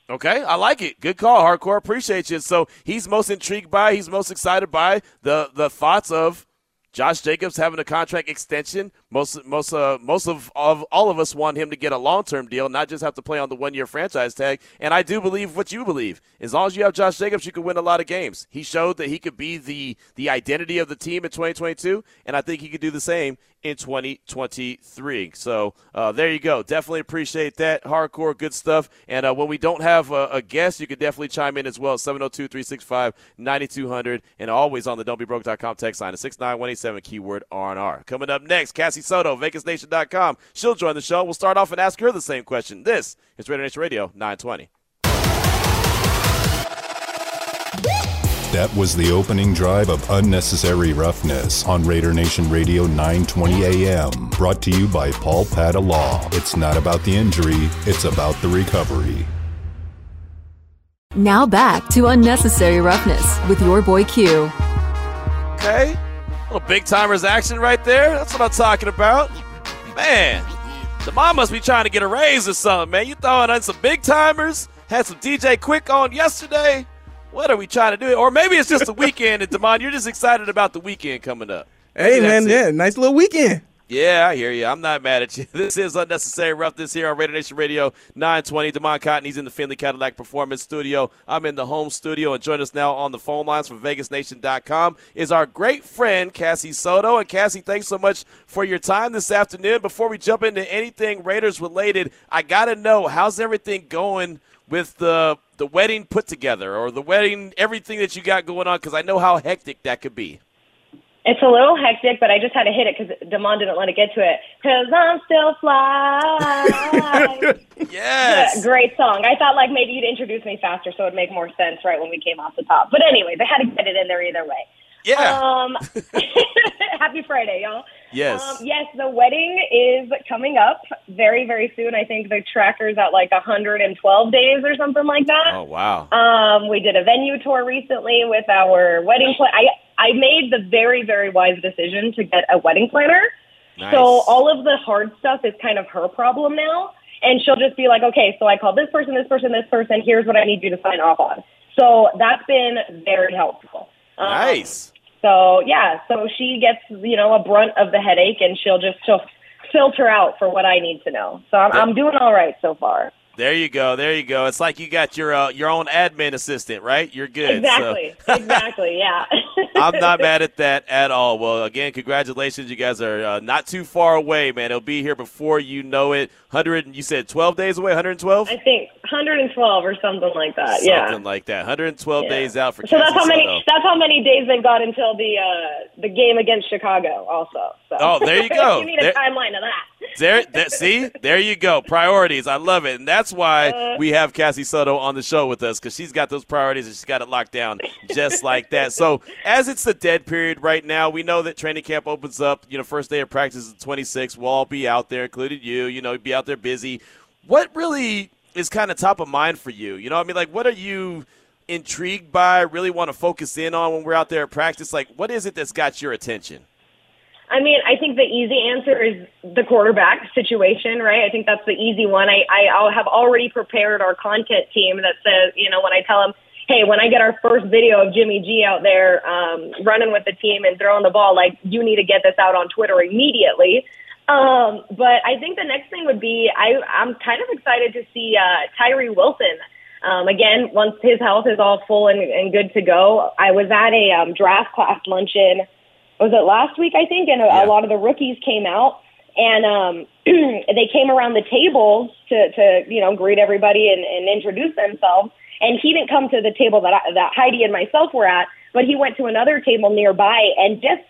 [SPEAKER 1] Okay, I like it. Good call, hardcore. Appreciate you. So he's most intrigued by, he's most excited by the the thoughts of Josh Jacobs having a contract extension. Most most uh, most of, of all of us want him to get a long term deal, not just have to play on the one year franchise tag. And I do believe what you believe. As long as you have Josh Jacobs, you can win a lot of games. He showed that he could be the the identity of the team in 2022, and I think he could do the same in 2023. So uh, there you go. Definitely appreciate that. Hardcore, good stuff. And uh, when we don't have a, a guest, you can definitely chime in as well. 702 365 9200. And always on the don'tbebroke.com text line at 69187, keyword R&R. Coming up next, Cassie Soto, VegasNation.com. She'll join the show. We'll start off and ask her the same question. This is Raider Nation Radio 920.
[SPEAKER 2] That was the opening drive of Unnecessary Roughness on Raider Nation Radio 920 AM. Brought to you by Paul Padda Law. It's not about the injury, it's about the recovery.
[SPEAKER 5] Now back to Unnecessary Roughness with your boy Q.
[SPEAKER 1] Okay. Little Big Tymers action right there. That's what I'm talking about. Man, the mom must be trying to get a raise or something, man. You throwing on some Big Tymers? Had some DJ Quik on yesterday. What are we trying to do? Or maybe it's just the weekend, and Demond, you're just excited about the weekend coming up.
[SPEAKER 3] Hey,
[SPEAKER 1] Maybe
[SPEAKER 3] man, yeah, nice little weekend.
[SPEAKER 1] Yeah, I hear you. I'm not mad at you. This is Unnecessary Roughness here on Raider Nation Radio 920. Demond Cotton, he's in the Findlay Cadillac Performance Studio. I'm in the home studio, and join us now on the phone lines from VegasNation.com is our great friend, Cassie Soto. And Cassie, thanks so much for your time this afternoon. Before we jump into anything Raiders related, I got to know, how's everything going with the the wedding put together or the wedding, everything that you got going on? Because I know how hectic that could be.
[SPEAKER 6] It's a little hectic, but I just had to hit it because Damon didn't let it get to it. Because I'm still fly.
[SPEAKER 1] Yes.
[SPEAKER 6] Great song. I thought like maybe you'd introduce me faster so it'd make more sense right when we came off the top. But anyway, they had to get it in there either way.
[SPEAKER 1] Yeah.
[SPEAKER 6] Um, happy Friday, y'all.
[SPEAKER 1] Yes.
[SPEAKER 6] Um, yes, the wedding is coming up very, very soon. I think the tracker's at like 112 days or something like that.
[SPEAKER 1] oh, wow.
[SPEAKER 6] Um, we did a venue tour recently with our wedding plan. I I made the very very wise decision to get a wedding planner
[SPEAKER 1] Nice.
[SPEAKER 6] So all of the hard stuff is kind of her problem now. And she'll just be like, okay, so I call this person, this person, this person. Here's what I need you to sign off on. So that's been very helpful. Um,
[SPEAKER 1] Nice.
[SPEAKER 6] So yeah, so she gets you know a brunt of the headache, and she'll just she'll filter out for what I need to know. So I'm, I'm doing all right so far.
[SPEAKER 1] There you go. There you go. It's like you got your uh, your own admin assistant, right? You're good. So-
[SPEAKER 6] Exactly. exactly. Yeah.
[SPEAKER 1] I'm not mad at that at all. Well, again, congratulations. You guys are uh, not too far away, man. It'll be here before you know it. 100, you said 12 days away, 112?
[SPEAKER 6] I think 112 or something like that. yeah.
[SPEAKER 1] Something like that. 112
[SPEAKER 6] Yeah.
[SPEAKER 1] days out for
[SPEAKER 6] So that's
[SPEAKER 1] Cassie
[SPEAKER 6] how many.
[SPEAKER 1] Soto.
[SPEAKER 6] That's how many days they've got until the uh, the game against Chicago. Also. So.
[SPEAKER 1] Oh, there you go.
[SPEAKER 6] you need
[SPEAKER 1] There-
[SPEAKER 6] a timeline of that.
[SPEAKER 1] There, that, see, there you go. Priorities. I love it, and that's why
[SPEAKER 6] Uh.
[SPEAKER 1] we have Cassie Soto on the show with us because she's got those priorities and she's got it locked down just like that. So, as it's the dead period right now, we know that training camp opens up. You know, first day of practice is the 26th. We'll all be out there, including you. You know, be out there busy. What really is kind of top of mind for you? You know, I mean, like, what are you intrigued by? Really want to focus in on when we're out there at practice? Like, what is it that's got your attention?
[SPEAKER 6] I mean, I think the easy answer is the quarterback situation, right? I think that's the easy one. I, I have already prepared our content team that says, you know, when I tell them, hey, when I get our first video of Jimmy G out there um, running with the team and throwing the ball, like, you need to get this out on Twitter immediately. Um, but I think the next thing would be I, I'm kind of excited to see uh, Tyree Wilson. Um, again, once his health is all full and, and good to go, I was at a um, draft class luncheon was it last week I think, and a,
[SPEAKER 1] Yeah.
[SPEAKER 6] a lot of the rookies came out and um, they came around the tables to to you know greet everybody and, and introduce themselves. And he didn't come to the table that I, that Heidi and myself were at, but he went to another table nearby and just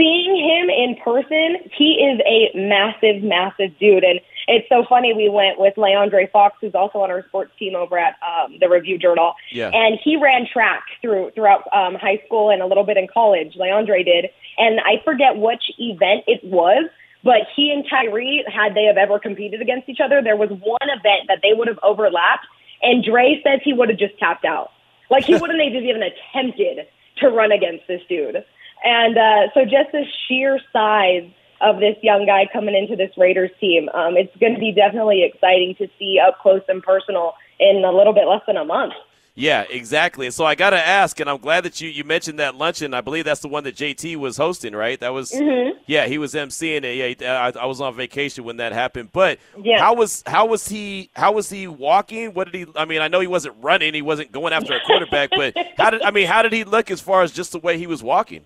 [SPEAKER 6] seeing him in person, he is a massive, massive dude. And it's so funny. We went with Leandre Fox, who's also on our sports team over at um, the Review Journal,
[SPEAKER 1] Yeah.
[SPEAKER 6] and he ran track through throughout um, high school and a little bit in college. Leandre did, and I forget which event it was. But he and Tyree, had they have ever competed against each other, there was one event that they would have overlapped, and Dre says he would have just tapped out. Like he wouldn't have even attempted to run against this dude. And uh, so just the sheer size of this young guy coming into this Raiders team, um, it's going to be definitely exciting to see up close and personal in a little bit less than a month.
[SPEAKER 1] Yeah, exactly. And so I got to ask, and I'm glad that you, you mentioned that luncheon. I believe that's the one that JT was hosting, right? That was,
[SPEAKER 6] Mm-hmm.
[SPEAKER 1] yeah, he was emceeing it. Yeah, I, I was on vacation when that happened. But
[SPEAKER 6] Yeah.
[SPEAKER 1] how was how was he how was he walking? What did he? I mean, I know he wasn't running, he wasn't going after a quarterback, but how did I mean? How did he look as far as just the way he was walking?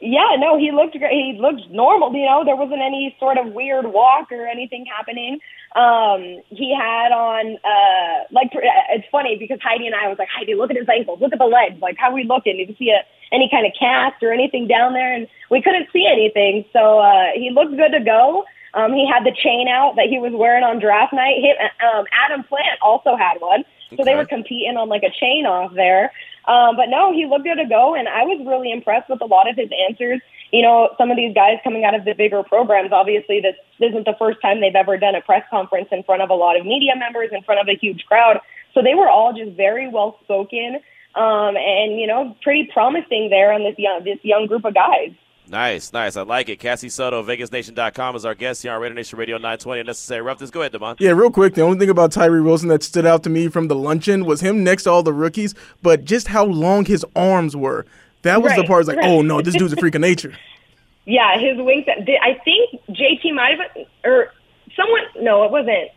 [SPEAKER 6] Yeah, no, he looked great. He looked normal. You know, there wasn't any sort of weird walk or anything happening. Um, he had on, uh, like, it's funny because Heidi and I was like, Heidi, look at his ankles, look at the legs. Like, how are we looking? Did you see a, any kind of cast or anything down there? And we couldn't see anything. So, uh, he looked good to go. Um, he had the chain out that he was wearing on draft night. Him, um, Adam Plant also had one. So they were competing on like a chain off there. Um, but no, he looked good to go, and I was really impressed with a lot of his answers. You know, some of these guys coming out of the bigger programs, obviously, this isn't the first time they've ever done a press conference in front of a lot of media members, in front of a huge crowd. So they were all just very well spoken, um, and you know, pretty promising there on this young this young group of guys.
[SPEAKER 1] Nice, nice. I like it. Cassie Soto, VegasNation.com is our guest here on Raider Nation Radio 920. Unnecessary roughness. Go ahead, Devon.
[SPEAKER 3] Yeah, real quick, the only thing about Tyree Wilson that stood out to me from the luncheon was him next to all the rookies, but just how long his arms were. That was the part. I was like,
[SPEAKER 6] right.
[SPEAKER 3] oh no, this dude's a freak of nature.
[SPEAKER 6] Yeah, his wings. I think JT might have, or someone. No, it wasn't.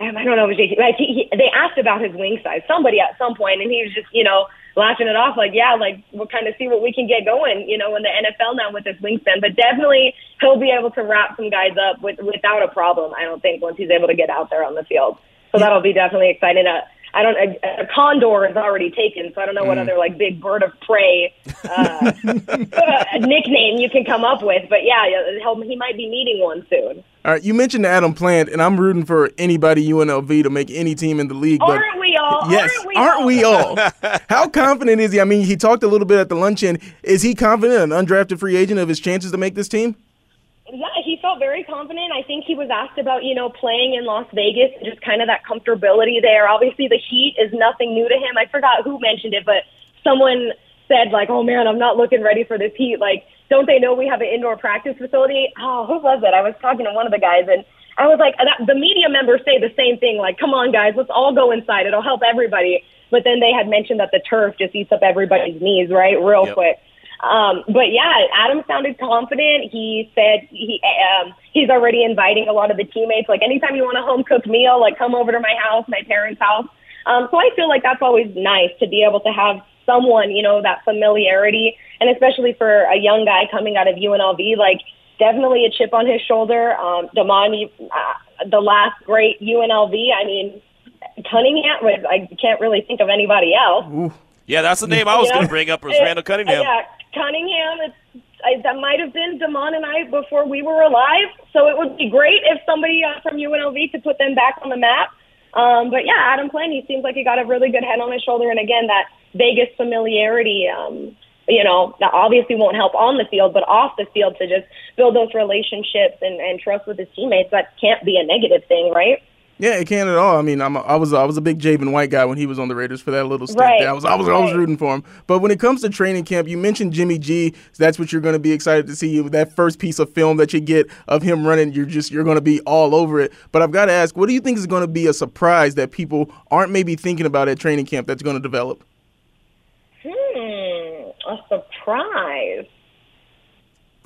[SPEAKER 6] Um, I don't know if it was JT. I think he, they asked about his wing size. Somebody at some point, and he was just, you know, laughing it off, like, yeah, like we'll kind of see what we can get going, you know, in the NFL now with this wingspan. But definitely, he'll be able to wrap some guys up with without a problem. I don't think once he's able to get out there on the field. So that'll be definitely exciting. Uh, I don't. A, a condor is already taken, so I don't know what other like big bird of prey uh, nickname you can come up with. But yeah, yeah, he'll, he might be needing one soon.
[SPEAKER 3] All right, you mentioned Adam Plant, and I'm rooting for anybody UNLV to make any team in the league. But
[SPEAKER 6] Aren't we all?
[SPEAKER 3] yes,
[SPEAKER 6] Aren't we all?
[SPEAKER 3] all? How confident is he? I mean, he talked a little bit at the luncheon. Is he confident, an undrafted free agent, of his chances to make this team?
[SPEAKER 6] Yeah, he felt very confident. I think he was asked about, you know, playing in Las Vegas and just kind of that comfortability there. Obviously, the heat is nothing new to him. I forgot who mentioned it, but someone said, like, oh man, I'm not looking ready for this heat. Like, don't they know we have an indoor practice facility? Oh, who was it? I was talking to one of the guys and I was like, that, the media members say the same thing, like, come on, guys, let's all go inside. It'll help everybody. But then they had mentioned that the turf just eats up everybody's knees, right, real
[SPEAKER 1] Yep.
[SPEAKER 6] quick. Um, but yeah, Adam sounded confident. He said he um, he's already inviting a lot of the teammates. Like anytime you want a home cooked meal, like come over to my house, my parents' house. Um, so I feel like that's always nice to be able to have someone, you know, that familiarity, and especially for a young guy coming out of UNLV, like definitely a chip on his shoulder. Um, Damani, uh, the last great UNLV. I mean, Cunningham. was- I can't really think of anybody else.
[SPEAKER 1] Yeah, that's the name I was going to bring up was Randall Cunningham.
[SPEAKER 6] Yeah, Cunningham. It's, I, that might have been Damon and I before we were alive. So it would be great if somebody uh, from UNLV could put them back on the map. Um, but yeah, Adam Plant seems like he got a really good head on his shoulder. And again, that Vegas familiarity, um, you know, that obviously won't help on the field, but off the field to just build those relationships and, and trust with his teammates. That can't be a negative thing, right?
[SPEAKER 3] Yeah, it can't at all. I mean, I'm a, I was I was a big Javin White guy when he was on the Raiders for that little stint.
[SPEAKER 6] Right.
[SPEAKER 3] I was I was I was rooting for him. But when it comes to training camp, you mentioned Jimmy G. That's what you're going to be excited to see. That first piece of film that you get of him running, you're just you're going to be all over it. But I've got to ask, what do you think is going to be a surprise that people aren't maybe thinking about at training camp that's going to develop?
[SPEAKER 6] A surprise.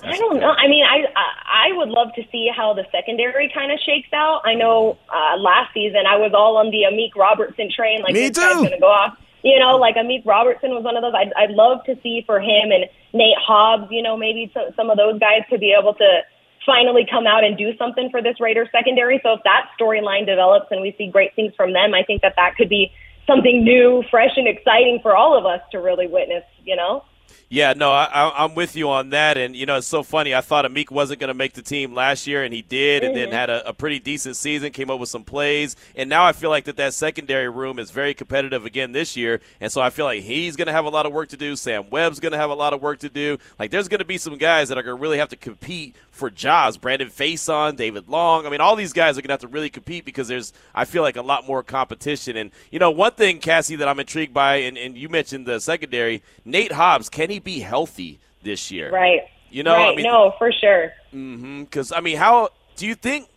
[SPEAKER 6] I don't know. I mean, I, I I would love to see how the secondary kind of shakes out. I know uh, last season I was all on the Amik Robertson train. Like
[SPEAKER 3] Me
[SPEAKER 6] this guy's
[SPEAKER 3] too.
[SPEAKER 6] going to go off. You know, like Amik Robertson was one of those. I'd, I'd love to see for him and Nate Hobbs. You know, maybe some, some of those guys could be able to finally come out and do something for this Raiders secondary. So if that storyline develops and we see great things from them, I think that that could be something new, fresh, and exciting for all of us to really witness. You know.
[SPEAKER 1] Yeah, no, I, I'm with you on that. And, you know, it's so funny. I thought Amik wasn't going to make the team last year, and he did, and then mm-hmm. had a, a pretty decent season, came up with some plays. And now I feel like that that secondary room is very competitive again this year. And so I feel like he's going to have a lot of work to do. Sam Webb's going to have a lot of work to do. Like, there's going to be some guys that are going to really have to compete for jobs. Brandon Facyson, David Long. I mean, all these guys are going to have to really compete because there's, I feel like, a lot more competition. And, you know, one thing, Cassie, that I'm intrigued by, and, and you mentioned the secondary, Nate Hobbs, can he be healthy this year?
[SPEAKER 6] Right.
[SPEAKER 1] You know,
[SPEAKER 6] right.
[SPEAKER 1] I mean,
[SPEAKER 6] no, for sure.
[SPEAKER 1] Mm-hmm, because I mean, how do you think?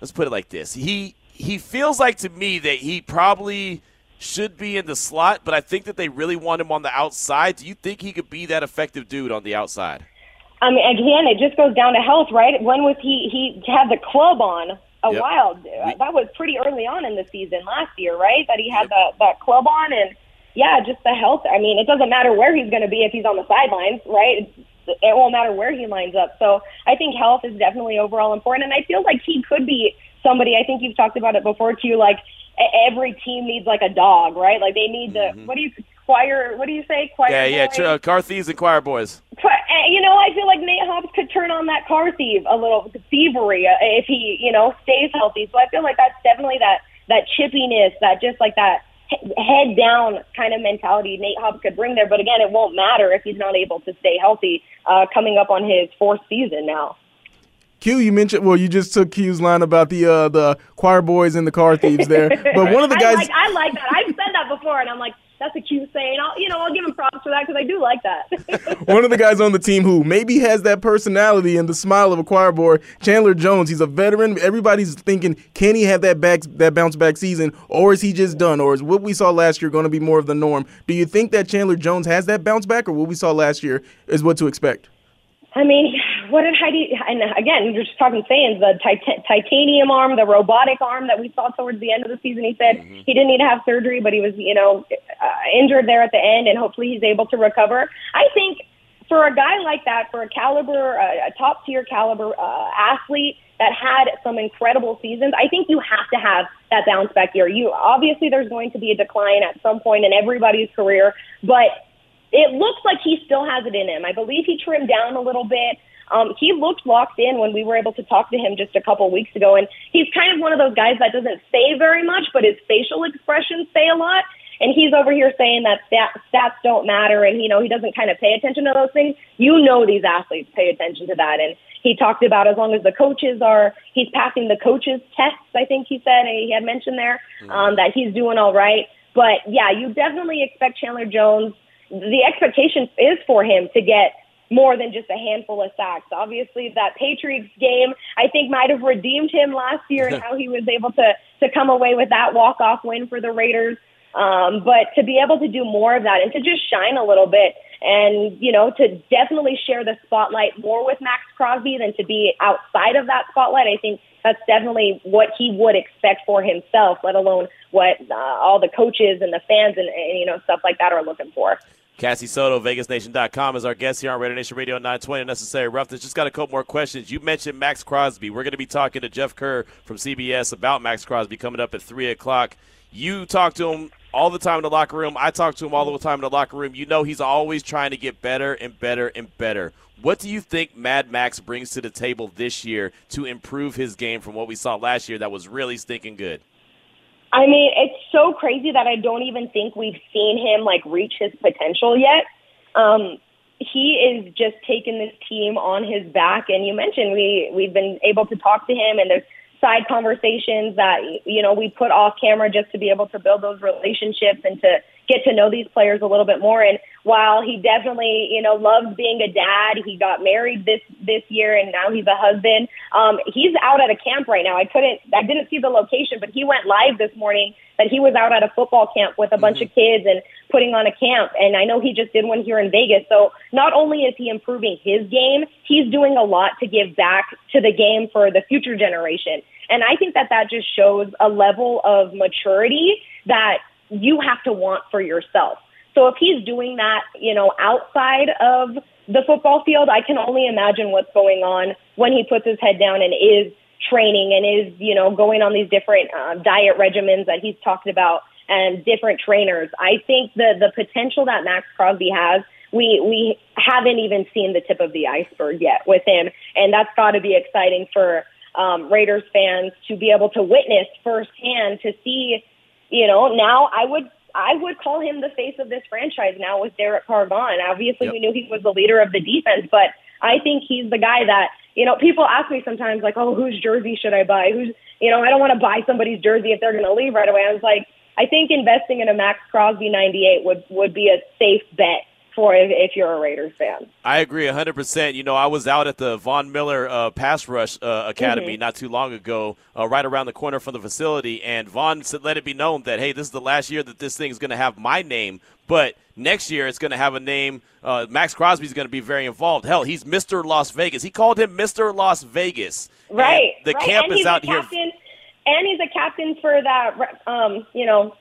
[SPEAKER 1] Let's put it like this: he he feels like to me that he probably should be in the slot, but I think that they really want him on the outside. Do you think he could be that effective dude on the outside?
[SPEAKER 6] I mean, again, it just goes down to health, right? When was he? He had the club on a
[SPEAKER 1] Yep.
[SPEAKER 6] while. That was pretty early on in the season last year, right? That he had the that club on, and yeah, just the health. I mean, it doesn't matter where he's going to be if he's on the sidelines, right? It it won't matter where he lines up. So I think health is definitely overall important, and I feel like he could be somebody. I think you've talked about it before too. Like every team needs like a dog, right? Like they need the what do you choir? What do you say? Choir
[SPEAKER 1] Yeah, yeah. Tr- uh, car thieves and choir boys.
[SPEAKER 6] Uh, you know, I feel like Nate Hobbs could turn on that car thief a little thievery uh, if he, you know, stays healthy. So I feel like that's definitely that that chippiness, that just like that head down kind of mentality Nate Hobbs could bring there. But again, it won't matter if he's not able to stay healthy. Uh, coming up on his fourth season now.
[SPEAKER 3] Q, you mentioned well, you just took Q's line about the uh, the choir boys and the car thieves there, but one of the
[SPEAKER 6] I
[SPEAKER 3] guys.
[SPEAKER 6] like I like that. I've said that before, and I'm like, that's a cute saying. I'll, you know, I'll give him props for that because I do like that.
[SPEAKER 3] One of the guys on the team who maybe has that personality and the smile of a choir boy, Chandler Jones. He's a veteran. Everybody's thinking, can he have that back that bounce back season, or is he just done, or is what we saw last year going to be more of the norm? Do you think that Chandler Jones has that bounce back, or what we saw last year is what to expect?
[SPEAKER 6] I mean, what did Heidi? And again, you're just talking sayings. The tit- titanium arm, the robotic arm that we saw towards the end of the season. He said he didn't need to have surgery, but he was, you know, uh, injured there at the end, and hopefully he's able to recover. I think for a guy like that, for a caliber, uh, a top tier caliber uh, athlete that had some incredible seasons, I think you have to have that bounce back year. You obviously there's going to be a decline at some point in everybody's career, but it looks like he still has it in him. I believe he trimmed down a little bit. Um, he looked locked in when we were able to talk to him just a couple weeks ago, and he's kind of one of those guys that doesn't say very much, but his facial expressions say a lot. And he's over here saying that stat, stats don't matter, and you know he doesn't kind of pay attention to those things. You know these athletes pay attention to that, and he talked about as long as the coaches are, he's passing the coaches' tests. I think he said and he had mentioned there um, that he's doing all right. But yeah, you definitely expect Chandler Jones the expectation is for him to get more than just a handful of sacks. Obviously, that Patriots game I think might have redeemed him last year and how he was able to to come away with that walk off win for the Raiders. Um, but to be able to do more of that and to just shine a little bit and, you know, to definitely share the spotlight more with Maxx Crosby than to be outside of that spotlight, I think that's definitely what he would expect for himself, let alone what uh, all the coaches and the fans and, and, you know, stuff like that are looking for.
[SPEAKER 1] Cassie Soto, VegasNation.com, is our guest here on Raider Nation Radio 920 Necessary Roughness. Just got a couple more questions. You mentioned Maxx Crosby. We're going to be talking to Jeff Kerr from CBS about Maxx Crosby coming up at 3 o'clock. You talk to him all the time in the locker room. I talk to him all the time in the locker room. You know he's always trying to get better and better and better. What do you think Mad Max brings to the table this year to improve his game from what we saw last year that was really stinking good?
[SPEAKER 6] I mean, it's so crazy that I don't even think we've seen him like reach his potential yet. Um, he is just taking this team on his back, and you mentioned we we've been able to talk to him, and there's side conversations that you know we put off camera just to be able to build those relationships and to get to know these players a little bit more. And while he definitely, you know, loves being a dad, he got married this this year and now he's a husband. Um, he's out at a camp right now. I couldn't, I didn't see the location, but he went live this morning that he was out at a football camp with a bunch mm-hmm. of kids and putting on a camp. And I know he just did one here in Vegas. So not only is he improving his game, he's doing a lot to give back to the game for the future generation. And I think that that just shows a level of maturity that you have to want for yourself. So if he's doing that, you know, outside of the football field, I can only imagine what's going on when he puts his head down and is training and is, you know, going on these different uh, diet regimens that he's talked about and different trainers. I think the the potential that Maxx Crosby has, we we haven't even seen the tip of the iceberg yet with him, and that's got to be exciting for um, Raiders fans to be able to witness firsthand to see you know, now I would I would call him the face of this franchise now with Derek Carr gone. Obviously, yep. we knew he was the leader of the defense, but I think he's the guy that you know. People ask me sometimes like, "Oh, whose jersey should I buy? Who's you know? I don't want to buy somebody's jersey if they're going to leave right away." I was like, I think investing in a Maxx Crosby '98 would would be a safe bet for if, if you're a Raiders fan.
[SPEAKER 1] I agree 100%. You know, I was out at the Von Miller uh, Pass Rush uh, Academy mm-hmm. not too long ago, uh, right around the corner from the facility, and Von said, let it be known that, hey, this is the last year that this thing is going to have my name, but next year it's going to have a name. Uh, Maxx Crosby is going to be very involved. Hell, he's Mr. Las Vegas. He called him Mr. Las Vegas.
[SPEAKER 6] Right.
[SPEAKER 1] And the
[SPEAKER 6] right.
[SPEAKER 1] camp
[SPEAKER 6] and
[SPEAKER 1] is out
[SPEAKER 6] here.
[SPEAKER 1] Captain,
[SPEAKER 6] and he's a captain for that, um, you know,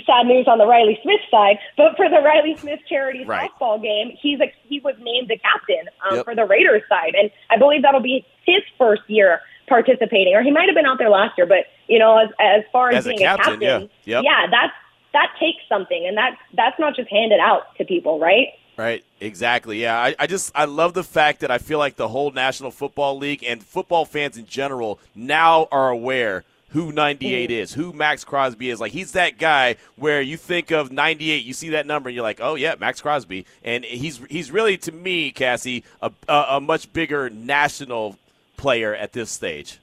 [SPEAKER 6] sad news on the Reilly Smith side, but for the Reilly Smith charity right. softball game, he's a, he was named the captain um, yep. for the Raiders side, and I believe that'll be his first year participating, or he might have been out there last year. But you know, as as far as,
[SPEAKER 1] as
[SPEAKER 6] being
[SPEAKER 1] a captain,
[SPEAKER 6] a captain
[SPEAKER 1] yeah, yep.
[SPEAKER 6] yeah, that's that takes something, and that's that's not just handed out to people, right?
[SPEAKER 1] Right, exactly. Yeah, I, I just I love the fact that I feel like the whole National Football League and football fans in general now are aware who 98 mm-hmm. is, who Maxx Crosby is. Like he's that guy where you think of 98, you see that number, and you're like, oh yeah, Maxx Crosby, and he's he's really to me, Cassie, a, a, a much bigger national player at this stage.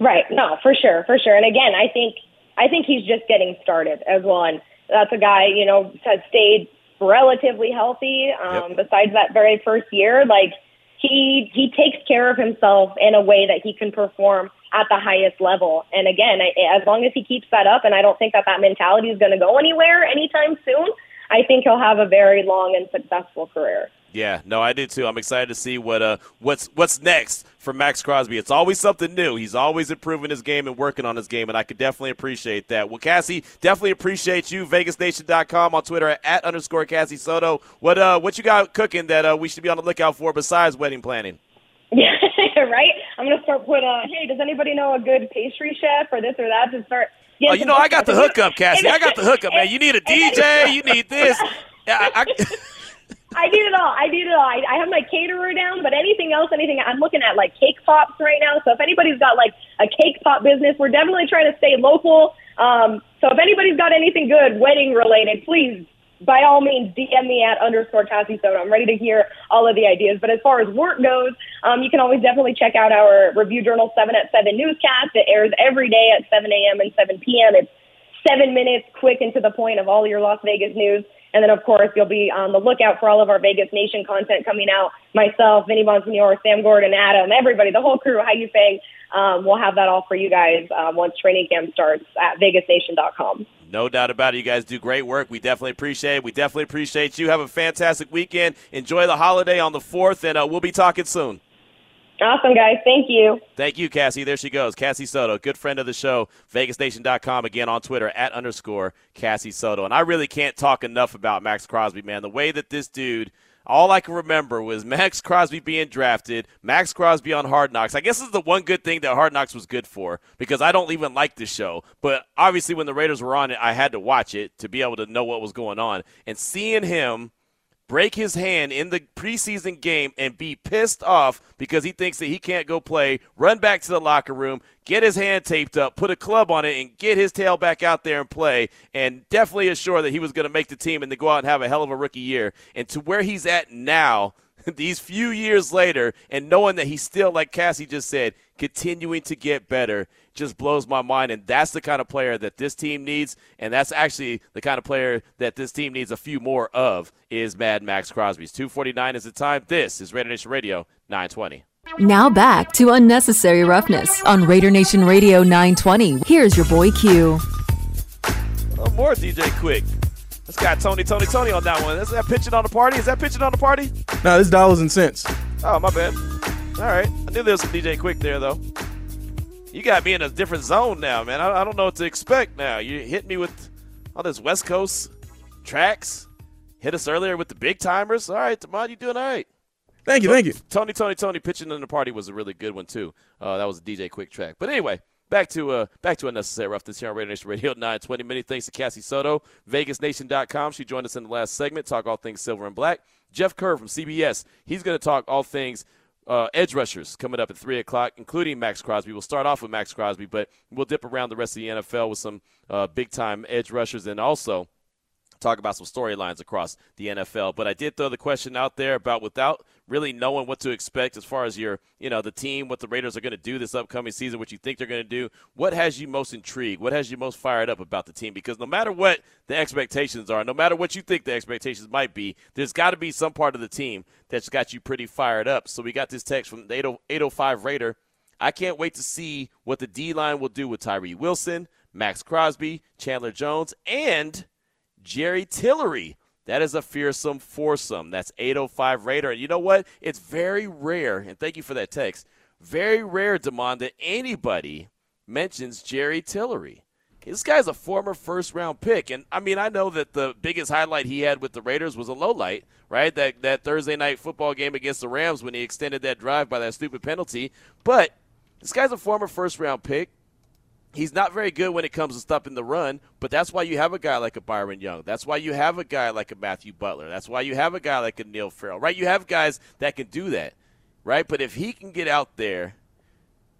[SPEAKER 6] Right. No, for sure, for sure. And again, I think I think he's just getting started as well. And that's a guy, you know, has stayed relatively healthy. Um, yep. Besides that very first year, like he he takes care of himself in a way that he can perform at the highest level. And again, I, as long as he keeps that up, and I don't think that that mentality is going to go anywhere anytime soon, I think he'll have a very long and successful career.
[SPEAKER 1] Yeah, no, I do too. I'm excited to see what uh what's what's next for Maxx Crosby. It's always something new. He's always improving his game and working on his game, and I could definitely appreciate that. Well, Cassie, definitely appreciate you. VegasNation.com on Twitter at underscore Cassie Soto. What uh what you got cooking that uh, we should be on the lookout for besides wedding planning?
[SPEAKER 6] Right. I'm gonna start putting. Uh, hey, does anybody know a good pastry chef or this or that to start?
[SPEAKER 1] Oh, you know, I got the hookup, Cassie. I got the hookup, man. You need a DJ. You need this. I, I,
[SPEAKER 6] I need it all. I need it all. I, I have my caterer down, but anything else, anything, I'm looking at like cake pops right now. So if anybody's got like a cake pop business, we're definitely trying to stay local. Um, so if anybody's got anything good wedding related, please by all means, DM me at underscore Cassie Soto. I'm ready to hear all of the ideas. But as far as work goes, um, you can always definitely check out our Review Journal 7 at 7 newscast. It airs every day at 7 a.m. and 7 p.m. It's seven minutes quick and to the point of all your Las Vegas news. And then, of course, you'll be on the lookout for all of our Vegas Nation content coming out. Myself, Vinny Bonsignore, Sam Gordon, Adam, everybody, the whole crew, Heidi Fang. Um, we'll have that all for you guys um, once training camp starts at vegasnation.com.
[SPEAKER 1] No doubt about it. You guys do great work. We definitely appreciate it. We definitely appreciate you. Have a fantastic weekend. Enjoy the holiday on the 4th, and uh, we'll be talking soon.
[SPEAKER 6] Awesome, guys. Thank you.
[SPEAKER 1] Thank you, Cassie. There she goes. Cassie Soto, good friend of the show. VegasNation.com, again on Twitter, at underscore Cassie Soto. And I really can't talk enough about Maxx Crosby, man. The way that this dude – all I can remember was Maxx Crosby being drafted, Maxx Crosby on Hard Knocks. I guess this is the one good thing that Hard Knocks was good for because I don't even like the show. But obviously, when the Raiders were on it, I had to watch it to be able to know what was going on. And seeing him break his hand in the preseason game and be pissed off because he thinks that he can't go play, run back to the locker room, get his hand taped up, put a club on it, and get his tail back out there and play, and definitely assure that he was going to make the team and to go out and have a hell of a rookie year. And to where he's at now, these few years later, and knowing that he's still, like Cassie just said, continuing to get better just blows my mind. And that's the kind of player that this team needs. And that's actually the kind of player that this team needs a few more of is Mad Maxx Crosby's 249 is the time. This is Raider Nation Radio 920.
[SPEAKER 5] Now back to Unnecessary Roughness on Raider Nation Radio 920. Here's your boy Q.
[SPEAKER 1] Oh, more DJ Quik. Let's got Tony, Tony, Tony on that one. Is that pitching on the party? Is that pitching on the party?
[SPEAKER 3] No, this dollars and cents.
[SPEAKER 1] Oh, my bad. All right. I knew there was some DJ Quik there, though. You got me in a different zone now, man. I, I don't know what to expect now. You hit me with all this West Coast tracks. Hit us earlier with the Big Tymers. All right, Damon, you doing all right.
[SPEAKER 3] Thank you, thank you.
[SPEAKER 1] Tony, Tony, Tony pitching in the party was a really good one too. Uh, that was a DJ Quik track. But anyway, back to uh, back to unnecessary roughness here on Raider Nation Radio 920. Many thanks to Cassie Soto, VegasNation.com. She joined us in the last segment, talk all things silver and black. Jeff Kerr from CBS, he's going to talk all things uh, edge rushers coming up at 3 o'clock, including Maxx Crosby. We'll start off with Maxx Crosby, but we'll dip around the rest of the NFL with some uh, big time edge rushers and also talk about some storylines across the NFL. But I did throw the question out there about without really knowing what to expect as far as your, you know, the team, what the Raiders are going to do this upcoming season, what you think they're going to do. What has you most intrigued? What has you most fired up about the team? Because no matter what the expectations are, no matter what you think the expectations might be, there's got to be some part of the team that's got you pretty fired up. So we got this text from the 805 Raider. I can't wait to see what the D line will do with Tyree Wilson, Maxx Crosby, Chandler Jones, and Jerry Tillery. That is a fearsome foursome. That's 805 Raider. And you know what? It's very rare, and thank you for that text. Very rare, Demond, that anybody mentions Jerry Tillery. This guy's a former first round pick. And I mean, I know that the biggest highlight he had with the Raiders was a low light, right? That that Thursday night football game against the Rams when he extended that drive by that stupid penalty. But this guy's a former first round pick. He's not very good when it comes to stopping the run, but that's why you have a guy like a Byron Young. That's why you have a guy like a Matthew Butler. That's why you have a guy like a Neil Farrell, right? You have guys that can do that, right? But if he can get out there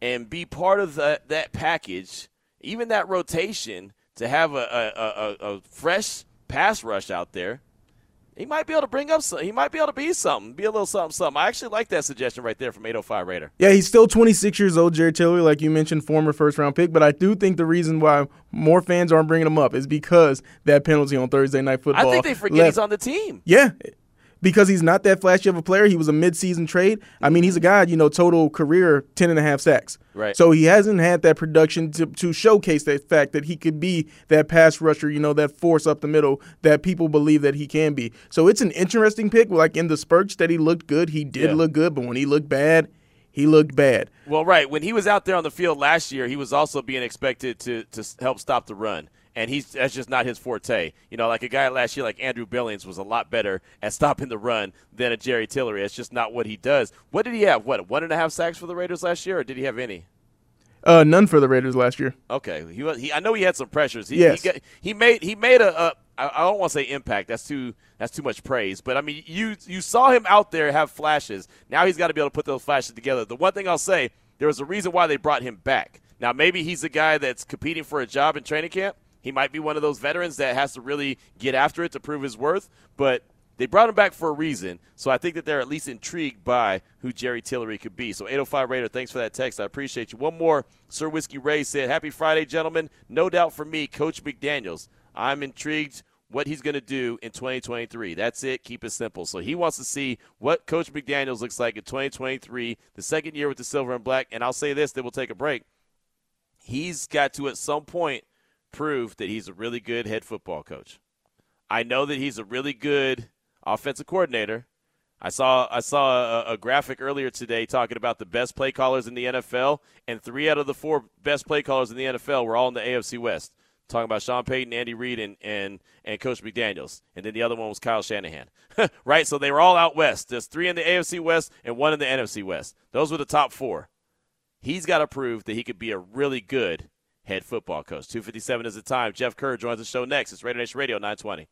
[SPEAKER 1] and be part of the, that package, even that rotation, to have a, a, a, a fresh pass rush out there – he might be able to bring up some, he might be able to be something, be a little something, something. I actually like that suggestion right there from 805 Raider.
[SPEAKER 3] Yeah, he's still 26 years old, Jerry Tillery, like you mentioned, former first round pick. But I do think the reason why more fans aren't bringing him up is because that penalty on Thursday Night Football.
[SPEAKER 1] I think they forget
[SPEAKER 3] left.
[SPEAKER 1] he's on the team.
[SPEAKER 3] Yeah, because he's not that flashy of a player. He was a midseason trade. I mean, he's a guy, you know, total career 10 and a half sacks.
[SPEAKER 1] Right.
[SPEAKER 3] So he hasn't had that production to, to showcase that fact that he could be that pass rusher, you know, that force up the middle that people believe that he can be. So it's an interesting pick. Like in the spurts that he looked good, he did
[SPEAKER 1] Yeah.
[SPEAKER 3] look good, but when he looked bad, he looked bad.
[SPEAKER 1] Well, right. When he was out there on the field last year, he was also being expected to, to help stop the run. And he's that's just not his forte. You know, like a guy last year like Andrew Billings was a lot better at stopping the run than a Jerry Tillery. That's just not what he does. What did he have? What, one and a half sacks for the Raiders last year, or did he have any?
[SPEAKER 3] Uh, none for the Raiders last year.
[SPEAKER 1] Okay, he was. He, I know he had some pressures. He,
[SPEAKER 3] Yes.
[SPEAKER 1] he, got, he made he made a. a I I don't want to say impact. That's too that's too much praise. But I mean, you you saw him out there have flashes. Now he's got to be able to put those flashes together. The one thing I'll say, there was a reason why they brought him back. Now maybe he's a guy that's competing for a job in training camp. He might be one of those veterans that has to really get after it to prove his worth. But they brought him back for a reason, so I think that they're at least intrigued by who Jerry Tillery could be. So 805 Raider, thanks for that text. I appreciate you. One more, Sir Whiskey Ray said, Happy Friday, gentlemen. No doubt for me, Coach McDaniels. I'm intrigued what he's going to do in 2023. That's it. Keep it simple. So he wants to see what Coach McDaniels looks like in 2023, the second year with the silver and black. And I'll say this, then we'll take a break. He's got to, at some point, prove that he's a really good head football coach. I know that he's a really good offensive coordinator. I saw I saw a, a, graphic earlier today talking about the best play callers in the NFL, and three out of the four best play callers in the NFL were all in the AFC West. Talking about Sean Payton, Andy Reid, and and, and Coach McDaniels, and then the other one was Kyle Shanahan, right? So they were all out west. There's three in the AFC West and one in the NFC West. Those were the top four. He's got to prove that he could be a really good head football coach. 257 is the time. Jeff Kerr joins the show next. It's Raider Nation Radio 920.